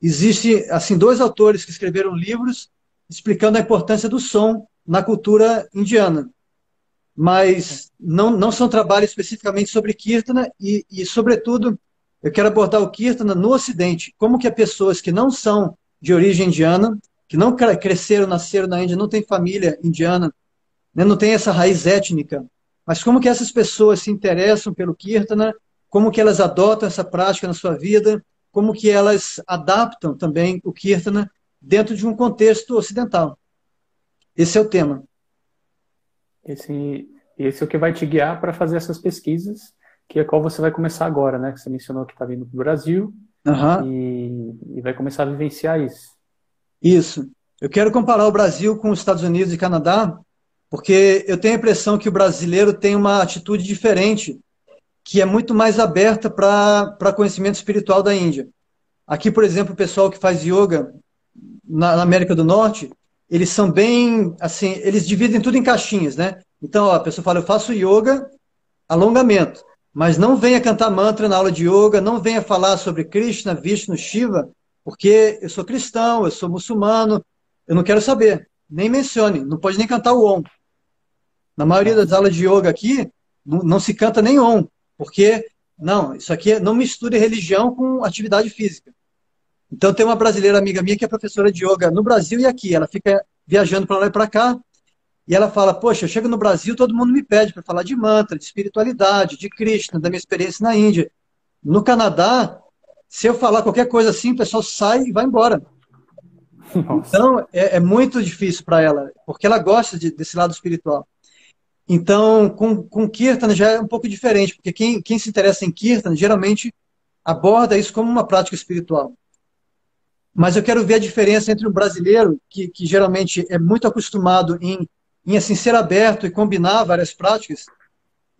Existe assim dois autores que escreveram livros explicando a importância do som na cultura indiana mas não, não são trabalhos especificamente sobre Kirtana e, e, sobretudo, eu quero abordar o Kirtana no Ocidente. Como que as pessoas que não são de origem indiana, que não cresceram, nasceram na Índia, não têm família indiana, né, não tem essa raiz étnica, mas como que essas pessoas se interessam pelo Kirtana, como que elas adotam essa prática na sua vida, como que elas adaptam também o Kirtana dentro de um contexto ocidental. Esse é o tema. Esse, esse é o que vai te guiar para fazer essas pesquisas, que é qual você vai começar agora, né? Que você mencionou que está vindo para o Brasil uhum. e, e vai começar a vivenciar isso. Isso. Eu quero comparar o Brasil com os Estados Unidos e Canadá, porque eu tenho a impressão que o brasileiro tem uma atitude diferente, que é muito mais aberta para conhecimento espiritual da Índia. Aqui, por exemplo, o pessoal que faz yoga na, na América do Norte, eles são bem, assim, eles dividem tudo em caixinhas, né? Então, ó, a pessoa fala, eu faço yoga, alongamento, mas não venha cantar mantra na aula de yoga, não venha falar sobre Krishna, Vishnu, Shiva, porque eu sou cristão, eu sou muçulmano, eu não quero saber. Nem mencione, não pode nem cantar o Om. Na maioria das aulas de yoga aqui, não, não se canta nem Om, porque, não, isso aqui não mistura religião com atividade física. Então, tem uma brasileira amiga minha que é professora de yoga no Brasil e aqui. Ela fica viajando para lá e para cá. E ela fala: Poxa, eu chego no Brasil, todo mundo me pede para falar de mantra, de espiritualidade, de Krishna, da minha experiência na Índia. No Canadá, se eu falar qualquer coisa assim, o pessoal sai e vai embora. Nossa. Então, é, é, muito difícil para ela, porque ela gosta de, desse lado espiritual. Então, com, com Kirtan já é um pouco diferente, porque quem, quem se interessa em Kirtan geralmente aborda isso como uma prática espiritual. Mas eu quero ver a diferença entre um brasileiro, que, que geralmente é muito acostumado em, em assim, ser aberto e combinar várias práticas.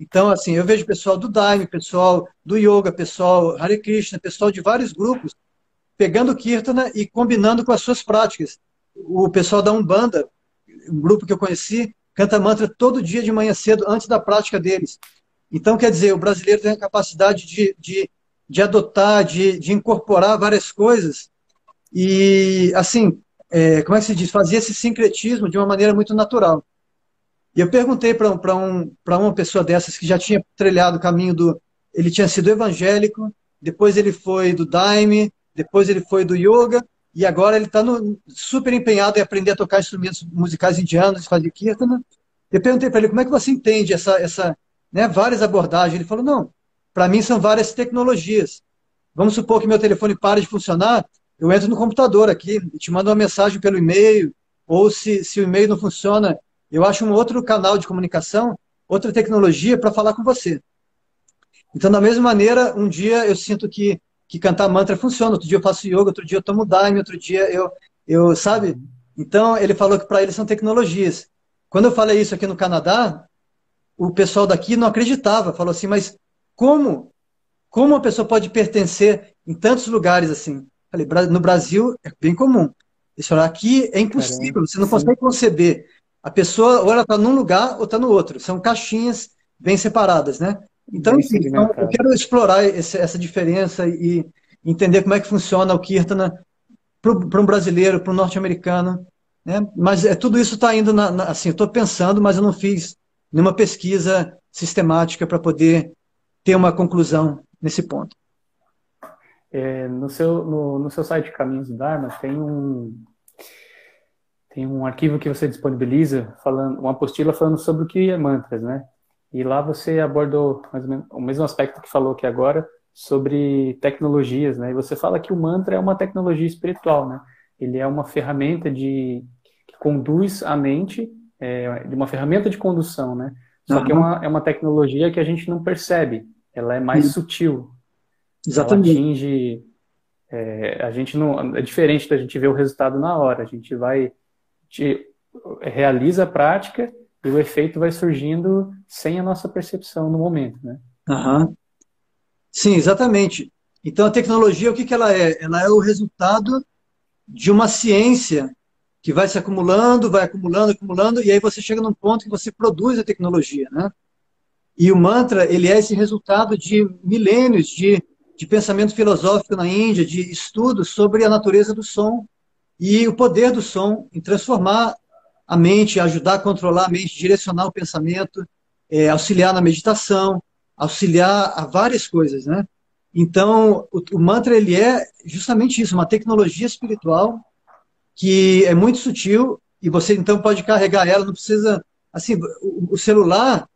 Então, assim, eu vejo pessoal do Daime, pessoal do Yoga, pessoal Hare Krishna, pessoal de vários grupos, pegando Kirtana e combinando com as suas práticas. O pessoal da Umbanda, um grupo que eu conheci, canta mantra todo dia de manhã cedo, antes da prática deles. Então, quer dizer, o brasileiro tem a capacidade de, de, de adotar, de, de incorporar várias coisas e, assim, é, como é que se diz? Fazia esse sincretismo de uma maneira muito natural. E eu perguntei para um, uma pessoa dessas que já tinha trilhado o caminho do. Ele tinha sido evangélico, depois ele foi do Daime, depois ele foi do yoga, e agora ele está super empenhado em aprender a tocar instrumentos musicais indianos, fazer kirtana. Eu perguntei para ele como é que você entende essa, essa né, várias abordagens. Ele falou: não, para mim são várias tecnologias. Vamos supor que meu telefone pare de funcionar, eu entro no computador aqui te mando uma mensagem pelo e-mail, ou se, se o e-mail não funciona, eu acho um outro canal de comunicação, outra tecnologia para falar com você. Então, da mesma maneira, um dia eu sinto que, que cantar mantra funciona, outro dia eu faço yoga, outro dia eu tomo daime, outro dia eu, eu sabe? Então, ele falou que para ele são tecnologias. Quando eu falei isso aqui no Canadá, o pessoal daqui não acreditava, falou assim, mas como? Como uma pessoa pode pertencer em tantos lugares assim? Falei, no Brasil é bem comum. Eles falaram, aqui é impossível, Caramba, você não sim. consegue conceber. A pessoa ou ela está num lugar ou está no outro. São caixinhas bem separadas, né? Então, enfim, então eu quero explorar esse, essa diferença e entender como é que funciona o Kirtana para um brasileiro, para um norte-americano. Né? Mas é, tudo isso está indo na, na, assim, eu estou pensando, mas eu não fiz nenhuma pesquisa sistemática para poder ter uma conclusão nesse ponto. É, no, seu, no, no seu site Caminhos do Dharma tem um, tem um arquivo que você disponibiliza, falando, uma apostila falando sobre o que é mantras, né? E lá você abordou menos, o mesmo aspecto que falou aqui agora, sobre tecnologias, né? E você fala que o mantra é uma tecnologia espiritual, né? Ele é uma ferramenta de que conduz a mente, é, de uma ferramenta de condução, né? Só uhum. que é uma, é uma tecnologia que a gente não percebe, ela é mais uhum. sutil, Exatamente. Ela atinge. É, a gente não. É diferente da gente ver o resultado na hora. A gente vai. Te, realiza a prática e o efeito vai surgindo sem a nossa percepção no momento, né? Uhum. Sim, exatamente. Então a tecnologia, o que, que ela é? Ela é o resultado de uma ciência que vai se acumulando, vai acumulando, acumulando, e aí você chega num ponto que você produz a tecnologia, né? E o mantra, ele é esse resultado de milênios de de pensamento filosófico na Índia, de estudos sobre a natureza do som e o poder do som em transformar a mente, ajudar a controlar a mente, direcionar o pensamento, é, auxiliar na meditação, auxiliar a várias coisas, né? Então, o, o, mantra ele é justamente isso, uma tecnologia espiritual que é muito sutil e você então pode carregar ela, não precisa assim, o, o celular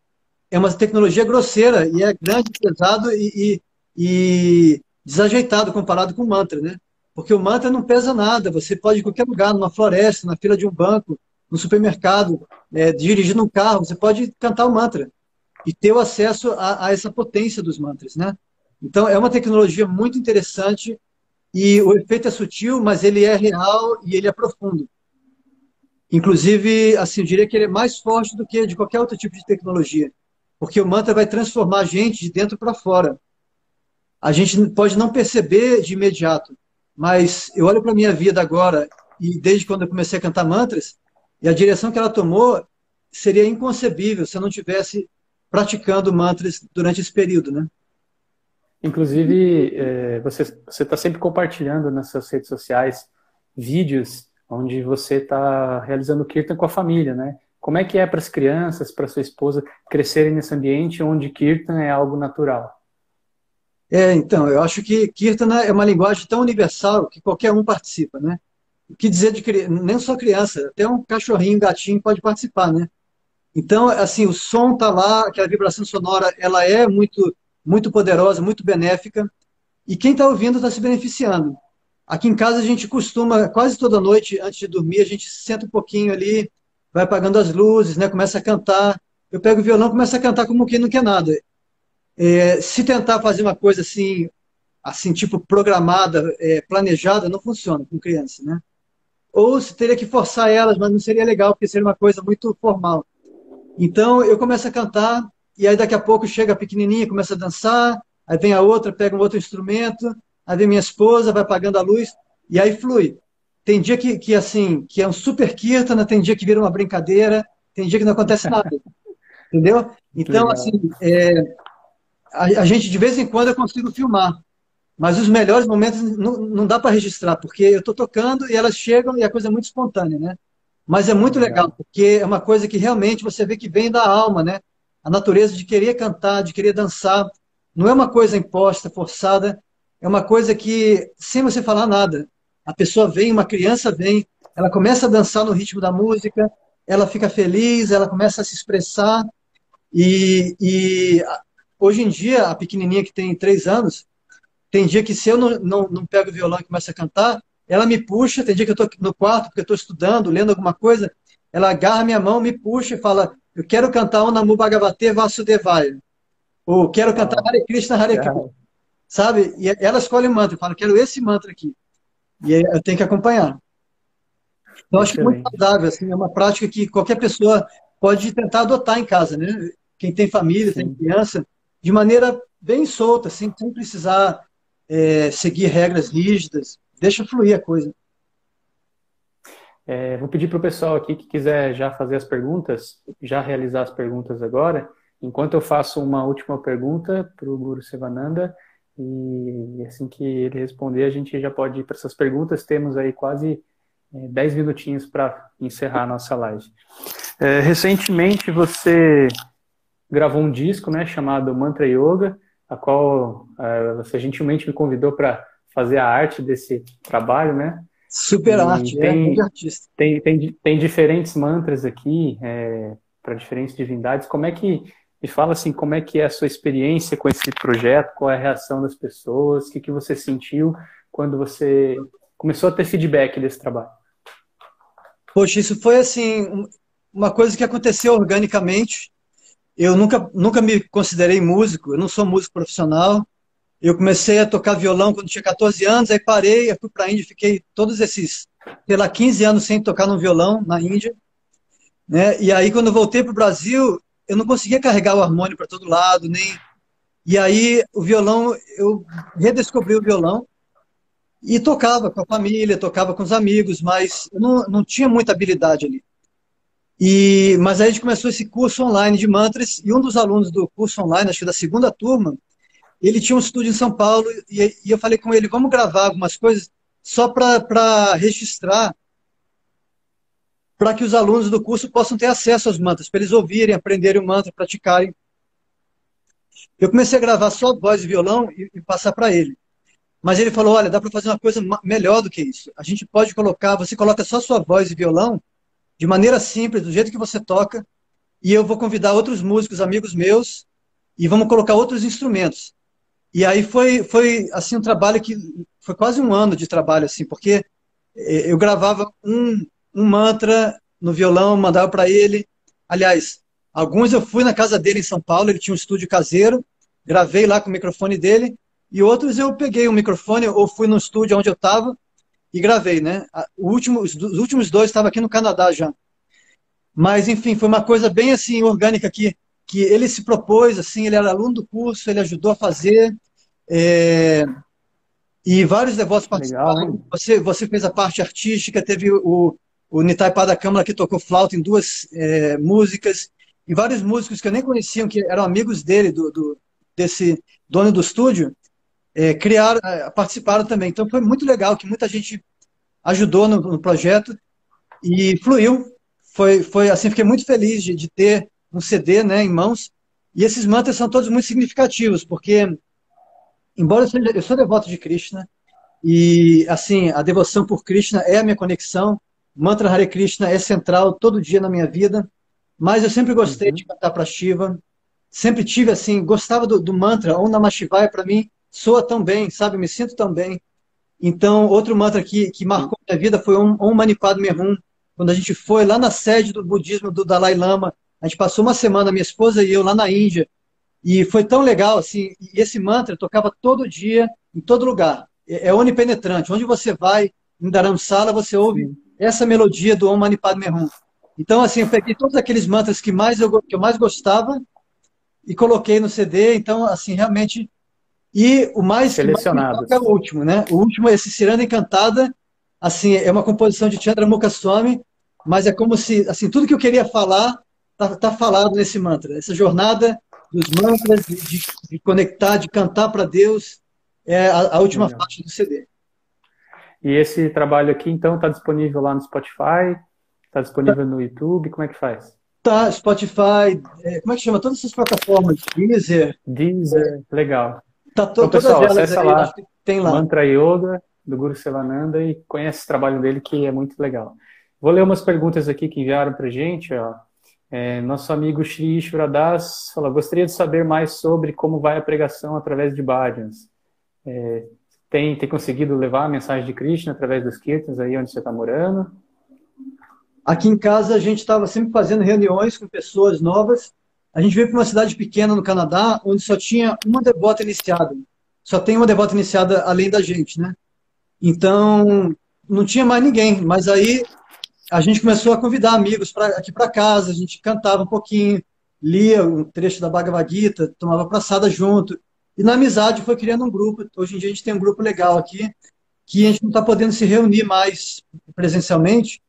é uma tecnologia grosseira e é grande, pesado e, e e desajeitado comparado com o mantra, né? Porque o mantra não pesa nada, você pode ir em qualquer lugar, numa floresta, na fila de um banco, no supermercado, é, dirigindo um carro, você pode cantar o mantra e ter o acesso a, a essa potência dos mantras, né? Então, é uma tecnologia muito interessante e o efeito é sutil, mas ele é real e ele é profundo. Inclusive, assim, eu diria que ele é mais forte do que de qualquer outro tipo de tecnologia, porque o mantra vai transformar a gente de dentro para fora a gente pode não perceber de imediato, mas eu olho para a minha vida agora, e desde quando eu comecei a cantar mantras, e a direção que ela tomou seria inconcebível se eu não tivesse praticando mantras durante esse período, né? Inclusive, é, você está sempre compartilhando nas suas redes sociais vídeos onde você está realizando kirtan com a família, né? Como é que é para as crianças, para sua esposa, crescerem nesse ambiente onde Kirtan é algo natural? É, então, eu acho que Kirtana é uma linguagem tão universal que qualquer um participa, né? O que dizer de nem só criança, até um cachorrinho, um gatinho pode participar, né? Então, assim, o som está lá, aquela vibração sonora, ela é muito, muito poderosa, muito benéfica, e quem está ouvindo está se beneficiando. Aqui em casa a gente costuma, quase toda noite, antes de dormir, a gente senta um pouquinho ali, vai apagando as luzes, né? Começa a cantar. Eu pego o violão, começo a cantar como quem não quer nada. É, se tentar fazer uma coisa assim, assim tipo programada, é, planejada, não funciona com criança, né? Ou se teria que forçar elas, mas não seria legal, porque seria uma coisa muito formal. Então eu começo a cantar, e aí daqui a pouco chega a pequenininha, começa a dançar, aí vem a outra, pega um outro instrumento, aí vem minha esposa, vai apagando a luz, e aí flui. Tem dia que, que assim, que é um super kirtana, tem dia que vira uma brincadeira, tem dia que não acontece nada. Entendeu? Então, assim, é, a, a, gente, de vez em quando, eu consigo filmar. Mas os melhores momentos não, não dá para registrar, porque eu estou tocando e elas chegam e a coisa é muito espontânea, né? Mas é muito legal, porque é uma coisa que realmente você vê que vem da alma, né? A natureza de querer cantar, de querer dançar. Não é uma coisa imposta, forçada. É uma coisa que, sem você falar nada, a pessoa vem, uma criança vem, ela começa a dançar no ritmo da música, ela fica feliz, ela começa a se expressar. E, e hoje em dia, a pequenininha que tem três anos, tem dia que se eu não, não, não pego o violão e começo a cantar, ela me puxa, tem dia que eu estou no quarto, porque eu estou estudando, lendo alguma coisa, ela agarra minha mão, me puxa e fala, eu quero cantar o Namu Bhagavate Vasudevaya. Ou quero cantar Hare Krishna, Hare Krishna. Sabe? E ela escolhe o mantra, fala, quero esse mantra aqui. E eu tenho que acompanhar. Então, acho que é muito saudável, assim, é uma prática que qualquer pessoa pode tentar adotar em casa, né? Quem tem família, Sim. tem criança, de maneira bem solta, assim, sem precisar é, seguir regras rígidas, deixa fluir a coisa. É, vou pedir para o pessoal aqui que quiser já fazer as perguntas, já realizar as perguntas agora, enquanto eu faço uma última pergunta para o Guru Sivananda, e assim que ele responder, a gente já pode ir para essas perguntas. Temos aí quase é, 10 minutinhos para encerrar a nossa live. É, recentemente você gravou um disco né, chamado Mantra Yoga, a qual é, você gentilmente me convidou para fazer a arte desse trabalho, né? Super e arte, né? tem, é, artista. Tem, tem, tem diferentes mantras aqui é, para diferentes divindades. Como é que me fala assim, como é que é a sua experiência com esse projeto, qual é a reação das pessoas, o que, que você sentiu quando você começou a ter feedback desse trabalho? Poxa, isso foi assim, uma coisa que aconteceu organicamente. Eu nunca, nunca me considerei músico, eu não sou músico profissional. Eu comecei a tocar violão quando tinha 14 anos, aí parei, fui para a Índia, fiquei todos esses, sei lá, 15 anos sem tocar no violão na Índia. Né? E aí, quando voltei para o Brasil, eu não conseguia carregar o harmônio para todo lado, nem. E aí o violão, eu redescobri o violão e tocava com a família, tocava com os amigos, mas eu não, não tinha muita habilidade ali. E, mas aí a gente começou esse curso online de mantras e um dos alunos do curso online, acho que da segunda turma, ele tinha um estúdio em São Paulo e, e eu falei com ele, vamos gravar algumas coisas só para registrar para que os alunos do curso possam ter acesso aos mantras, para eles ouvirem, aprenderem o mantra, praticarem. Eu comecei a gravar só voz e violão e, e passar para ele. Mas ele falou: olha, dá para fazer uma coisa melhor do que isso. A gente pode colocar, você coloca só sua voz e violão, de maneira simples, do jeito que você toca, e eu vou convidar outros músicos, amigos meus, e vamos colocar outros instrumentos. E aí foi, foi assim um trabalho que foi quase um ano de trabalho, assim, porque eh, eu gravava um, um mantra no violão, mandava para ele. Aliás, alguns eu fui na casa dele em São Paulo, ele tinha um estúdio caseiro, gravei lá com o microfone dele, e outros eu peguei o microfone ou fui no estúdio onde eu estava e gravei, né? O último, os últimos dois estavam aqui no Canadá já. Mas, enfim, foi uma coisa bem assim, orgânica que, que ele se propôs, assim, ele era aluno do curso, ele ajudou a fazer. É... E vários devotos participaram. Legal, você, você fez a parte artística, teve o, o Nitai Câmara que tocou flauta em duas é, músicas, e vários músicos que eu nem conhecia, que eram amigos dele, do, do desse dono do estúdio, é, criaram, é, participaram também. Então foi muito legal, que muita gente ajudou no, no projeto, e fluiu, foi, foi assim, fiquei muito feliz de, de ter um CD né, em mãos. E esses mantras são todos muito significativos, porque, embora eu, seja, eu sou devoto de Krishna, e assim, a devoção por Krishna é a minha conexão, mantra Hare Krishna é central todo dia na minha vida, mas eu sempre gostei uhum. de cantar para Shiva, sempre tive assim, gostava do, do mantra, Om Namah Shivaya, para mim, soa tão bem, sabe, me sinto tão bem. Então, outro mantra que, que marcou minha vida foi Om, Om Mani Padme Hum, quando a gente foi lá na sede do budismo do Dalai Lama, a gente passou uma semana, minha esposa e eu, lá na Índia, e foi tão legal, assim, e esse mantra tocava todo dia, em todo lugar. É, é onipenetrante. Onde você vai, em Dharamsala, você ouve essa melodia do Om Mani Padme Hum. Então, assim, eu peguei todos aqueles mantras que, mais eu, que eu mais gostava e coloquei no CD. Então, assim, realmente... E o mais Selecionado. é o último, né? O último é esse Ciranda Encantada. Assim, é uma composição de Chandra Mukaswamy, mas é como se, assim, tudo que eu queria falar está tá falado nesse mantra. Essa jornada dos mantras, de, de, de conectar, de cantar para Deus, é a, a última Legal. parte do CD. E esse trabalho aqui, então, está disponível lá no Spotify? Está disponível tá. no YouTube? Como é que faz? Tá, Spotify, é, como é que chama? Todas essas plataformas, Deezer. Deezer, é. legal. Tá to, então, pessoal, acessa aí, lá, tem lá. Mantra Yoga, do Guru Selananda, e conhece esse trabalho dele, que é muito legal. Vou ler umas perguntas aqui que enviaram para gente, ó. É, nosso amigo Shri Das falou: gostaria de saber mais sobre como vai a pregação através de bhajans. É, tem, tem conseguido levar a mensagem de Krishna através dos kirtans aí onde você está morando? Aqui em casa a gente estava sempre fazendo reuniões com pessoas novas. A gente veio para uma cidade pequena no Canadá, onde só tinha uma devota iniciada. Só tem uma devota iniciada além da gente, né? Então, não tinha mais ninguém. Mas aí a gente começou a convidar amigos pra, aqui para casa, a gente cantava um pouquinho, lia um trecho da Bhagavad Gita, tomava praçada junto. E na amizade foi criando um grupo. Hoje em dia a gente tem um grupo legal aqui, que a gente não está podendo se reunir mais presencialmente,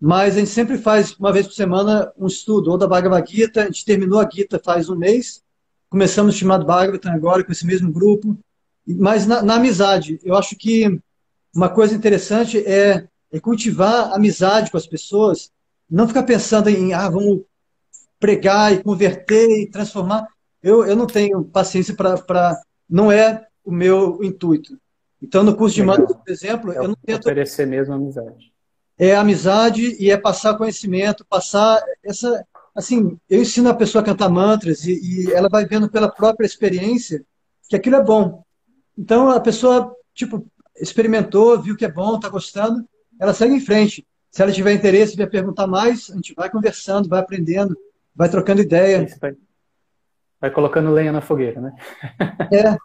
mas a gente sempre faz, uma vez por semana, um estudo, ou da Bhagavad Gita. A gente terminou a Gita faz um mês, começamos o chamado Bhagavatam agora com esse mesmo grupo. Mas na, na amizade, eu acho que uma coisa interessante é é cultivar amizade com as pessoas, não ficar pensando em, ah, vamos pregar e converter e transformar. Eu, eu não tenho paciência para. Não é o meu intuito. Então, no curso de mantra, por exemplo, é eu não tento. Oferecer mesmo amizade. É amizade e é passar conhecimento, passar essa. Assim, eu ensino a pessoa a cantar mantras e, e ela vai vendo pela própria experiência que aquilo é bom. Então, a pessoa, tipo, experimentou, viu que é bom, está gostando, ela segue em frente. Se ela tiver interesse, vier perguntar mais, a gente vai conversando, vai aprendendo, vai trocando ideia. Isso, vai, vai colocando lenha na fogueira, né? é.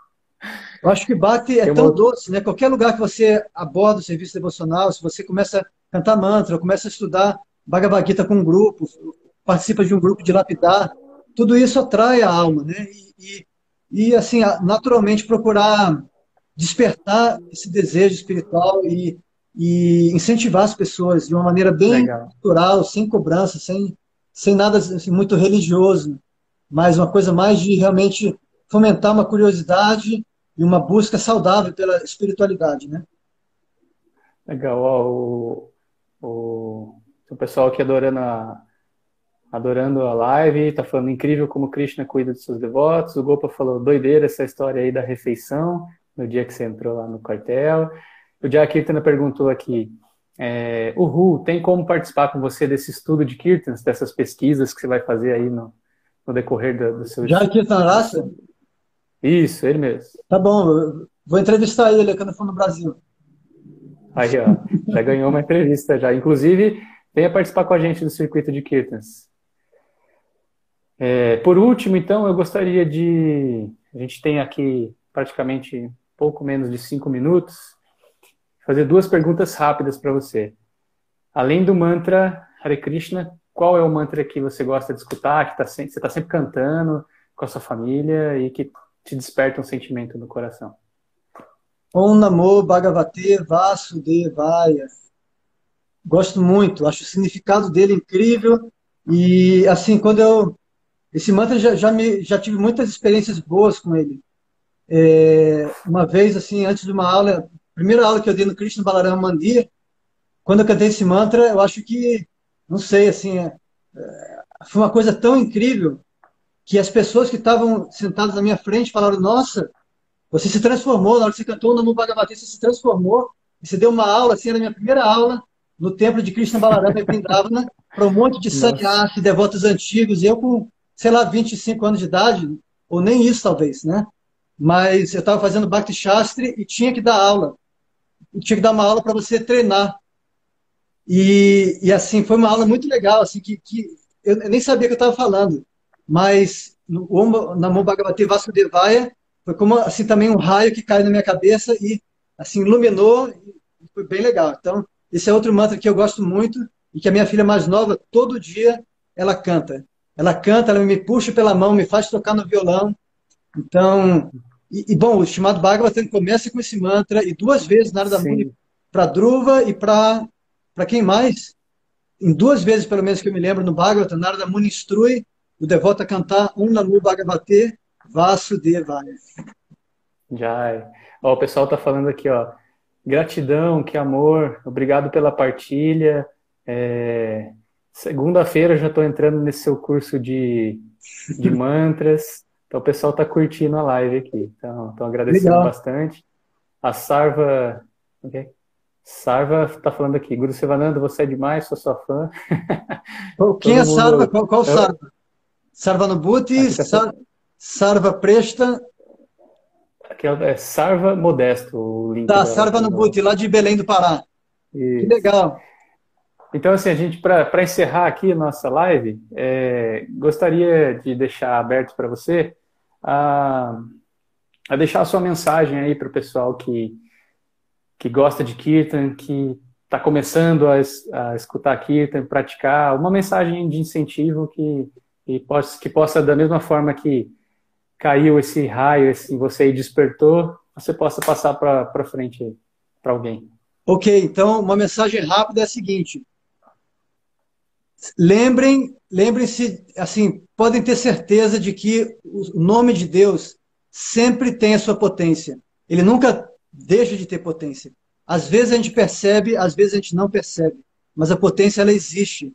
Eu acho que bate é tão doce, né? Qualquer lugar que você aborda o serviço devocional, se você começa cantar mantra, começa a estudar Bhagavad Gita com um grupo, participa de um grupo de lapidar, tudo isso atrai a alma, né? E, e, e assim, naturalmente procurar despertar esse desejo espiritual e e incentivar as pessoas de uma maneira bem Legal. natural, sem cobrança, sem, sem nada assim, muito religioso, mas uma coisa mais de realmente fomentar uma curiosidade e uma busca saudável pela espiritualidade, né? Legal, o, o, o pessoal aqui adorando a, adorando a live, tá falando incrível como Krishna cuida dos seus devotos. O Gopa falou doideira essa história aí da refeição no dia que você entrou lá no quartel. O Jack Kirtana perguntou aqui, é, o Ru tem como participar com você desse estudo de Kirtans, dessas pesquisas que você vai fazer aí no, no decorrer do, do seu... Jack Kirtanarasa? Isso, ele mesmo. Tá bom, vou entrevistar ele quando for no Brasil. Aí, ó, já ganhou uma entrevista já. Inclusive, venha participar com a gente do circuito de Kirtans. É, por último, então, eu gostaria de... A gente tem aqui praticamente pouco menos de cinco minutos fazer duas perguntas rápidas para você. Além do mantra Hare Krishna, qual é o mantra que você gosta de escutar, que tá sempre, você está sempre cantando com a sua família e que te desperta um sentimento no coração? Om Namo Bhagavate Vasudevaya. Gosto muito, acho o significado dele incrível e assim quando eu esse mantra já, já me já tive muitas experiências boas com ele. É, uma vez assim antes de uma aula primeira aula que eu dei no Krishna Balaram Mandir, quando eu cantei esse mantra, eu acho que não sei, assim, é, é, foi uma coisa tão incrível que as pessoas que estavam sentadas na minha frente falaram: Nossa, você se transformou, na hora que você cantou o Namu Bhagavati, você se transformou. E você deu uma aula, assim, era a minha primeira aula no templo de Krishna Balarama em Vrindavana, para um monte de sannyasi, devotos antigos, e eu com, sei lá, 25 anos de idade, ou nem isso talvez, né? Mas eu estava fazendo Bhakti Shastri e tinha que dar aula. E tinha que dar uma aula para você treinar. E, e, assim, foi uma aula muito legal, assim, que, que eu nem sabia que eu estava falando. Mas no Namo Bhagavate Vasudevaya foi como assim também um raio que caiu na minha cabeça e assim iluminou e foi bem legal. Então, esse é outro mantra que eu gosto muito e que a minha filha mais nova todo dia ela canta. Ela canta, ela me puxa pela mão, me faz tocar no violão. Então, e, e bom, o chamado Bhagavatam começa com esse mantra e duas vezes na da Muni para Druva e para para quem mais? Em duas vezes, pelo menos que eu me lembro, no Bhagavatam, Narada Muni instrui o devoto a cantar um Namu Bhagavate Vasudevaya. Jai. Ó, o pessoal está falando aqui, ó. Gratidão, que amor, obrigado pela partilha. É... Segunda-feira já estou entrando nesse seu curso de, de mantras. Então o pessoal está curtindo a live aqui. Então, estão agradecendo Legal. bastante. A Sarva. Okay. Sarva está falando aqui. Guru Sivananda, você é demais, sou sua fã. Quem é Sarva? Qual, qual Sarva? Sarva Nubhuti, Sar... Sarva Presta. Aqui é Sarva Modesto, o link. Tá, Sarva Nubhuti, lá de Belém do Pará. Isso. Que legal. Então, assim, a gente, para encerrar aqui a nossa live, é, gostaria de deixar aberto para você a, a deixar a sua mensagem aí para o pessoal que, que gosta de Kirtan, que está começando a, a escutar Kirtan, praticar, uma mensagem de incentivo que, que, possa, que possa, da mesma forma que caiu esse raio, esse, você despertou, você possa passar para frente para alguém. Ok, então uma mensagem rápida é a seguinte: Lembrem, lembrem-se, assim, podem ter certeza de que o nome de Deus sempre tem a sua potência. Ele nunca deixa de ter potência. Às vezes a gente percebe, às vezes a gente não percebe, mas a potência ela existe.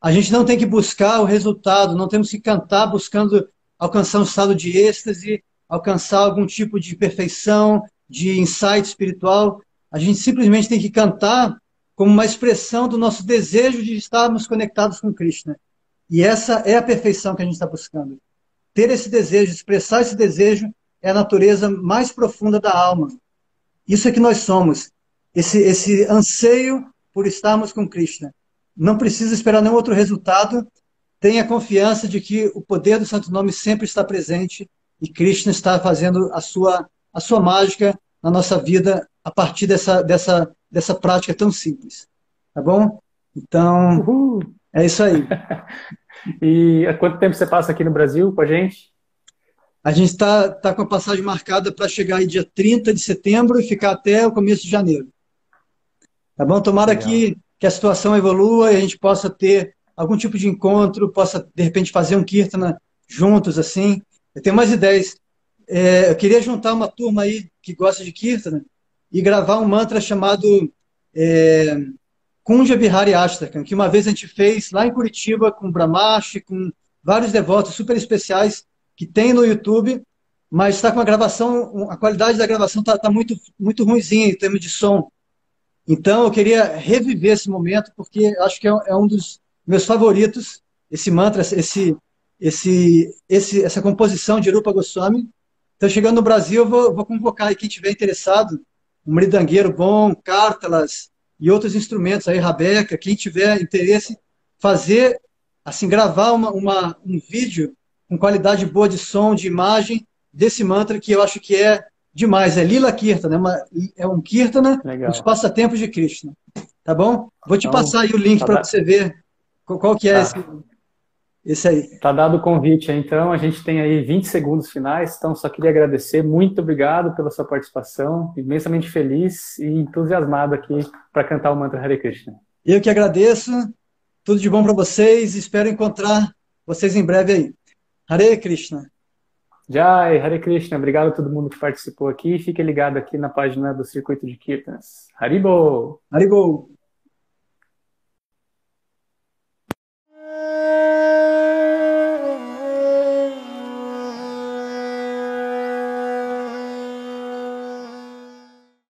A gente não tem que buscar o resultado, não temos que cantar buscando alcançar um estado de êxtase, alcançar algum tipo de perfeição, de insight espiritual. A gente simplesmente tem que cantar como uma expressão do nosso desejo de estarmos conectados com Krishna. E essa é a perfeição que a gente está buscando. Ter esse desejo, expressar esse desejo, é a natureza mais profunda da alma. Isso é que nós somos. Esse, esse anseio por estarmos com Krishna. Não precisa esperar nenhum outro resultado. Tenha confiança de que o poder do Santo Nome sempre está presente e Krishna está fazendo a sua, a sua mágica na nossa vida a partir dessa, dessa dessa prática tão simples. Tá bom? Então, Uhul. é isso aí. e há quanto tempo você passa aqui no Brasil com a gente? A gente está tá com a passagem marcada para chegar aí dia 30 de setembro e ficar até o começo de janeiro. Tá bom? Tomara que, que a situação evolua e a gente possa ter algum tipo de encontro, possa, de repente, fazer um Kirtana juntos, assim. Eu tenho mais ideias. É, eu queria juntar uma turma aí que gosta de Kirtana e gravar um mantra chamado é, Kunja Bihari Ashtakam, que uma vez a gente fez lá em Curitiba com Brahmashi, com vários devotos super especiais que tem no YouTube, mas está com a gravação, a qualidade da gravação está tá muito, muito ruimzinha em termos de som. Então eu queria reviver esse momento, porque acho que é, é um dos meus favoritos, esse mantra, esse, esse, esse, essa composição de Rupa Goswami. Então, chegando no Brasil, eu vou, vou convocar aí quem tiver interessado um mridangueiro bom, cártalas e outros instrumentos aí, rabeca, quem tiver interesse, fazer, assim, gravar uma, uma, um vídeo com qualidade boa de som, de imagem, desse mantra que eu acho que é demais. É Lila Kirtana, é, uma, é um Kirtana Legal. os passatempos de Krishna. Tá bom? Vou te então, passar aí o link tá para você ver qual, que é tá. esse, isso aí. Tá dado o convite, então. A gente tem aí 20 segundos finais, então só queria agradecer. Muito obrigado pela sua participação. Imensamente feliz e entusiasmado aqui para cantar o mantra Hare Krishna. Eu que agradeço. Tudo de bom para vocês. Espero encontrar vocês em breve aí. Hare Krishna. Jai, Hare Krishna. Obrigado a todo mundo que participou aqui. Fique ligado aqui na página do Circuito de Kirtans. Haribo! Haribo!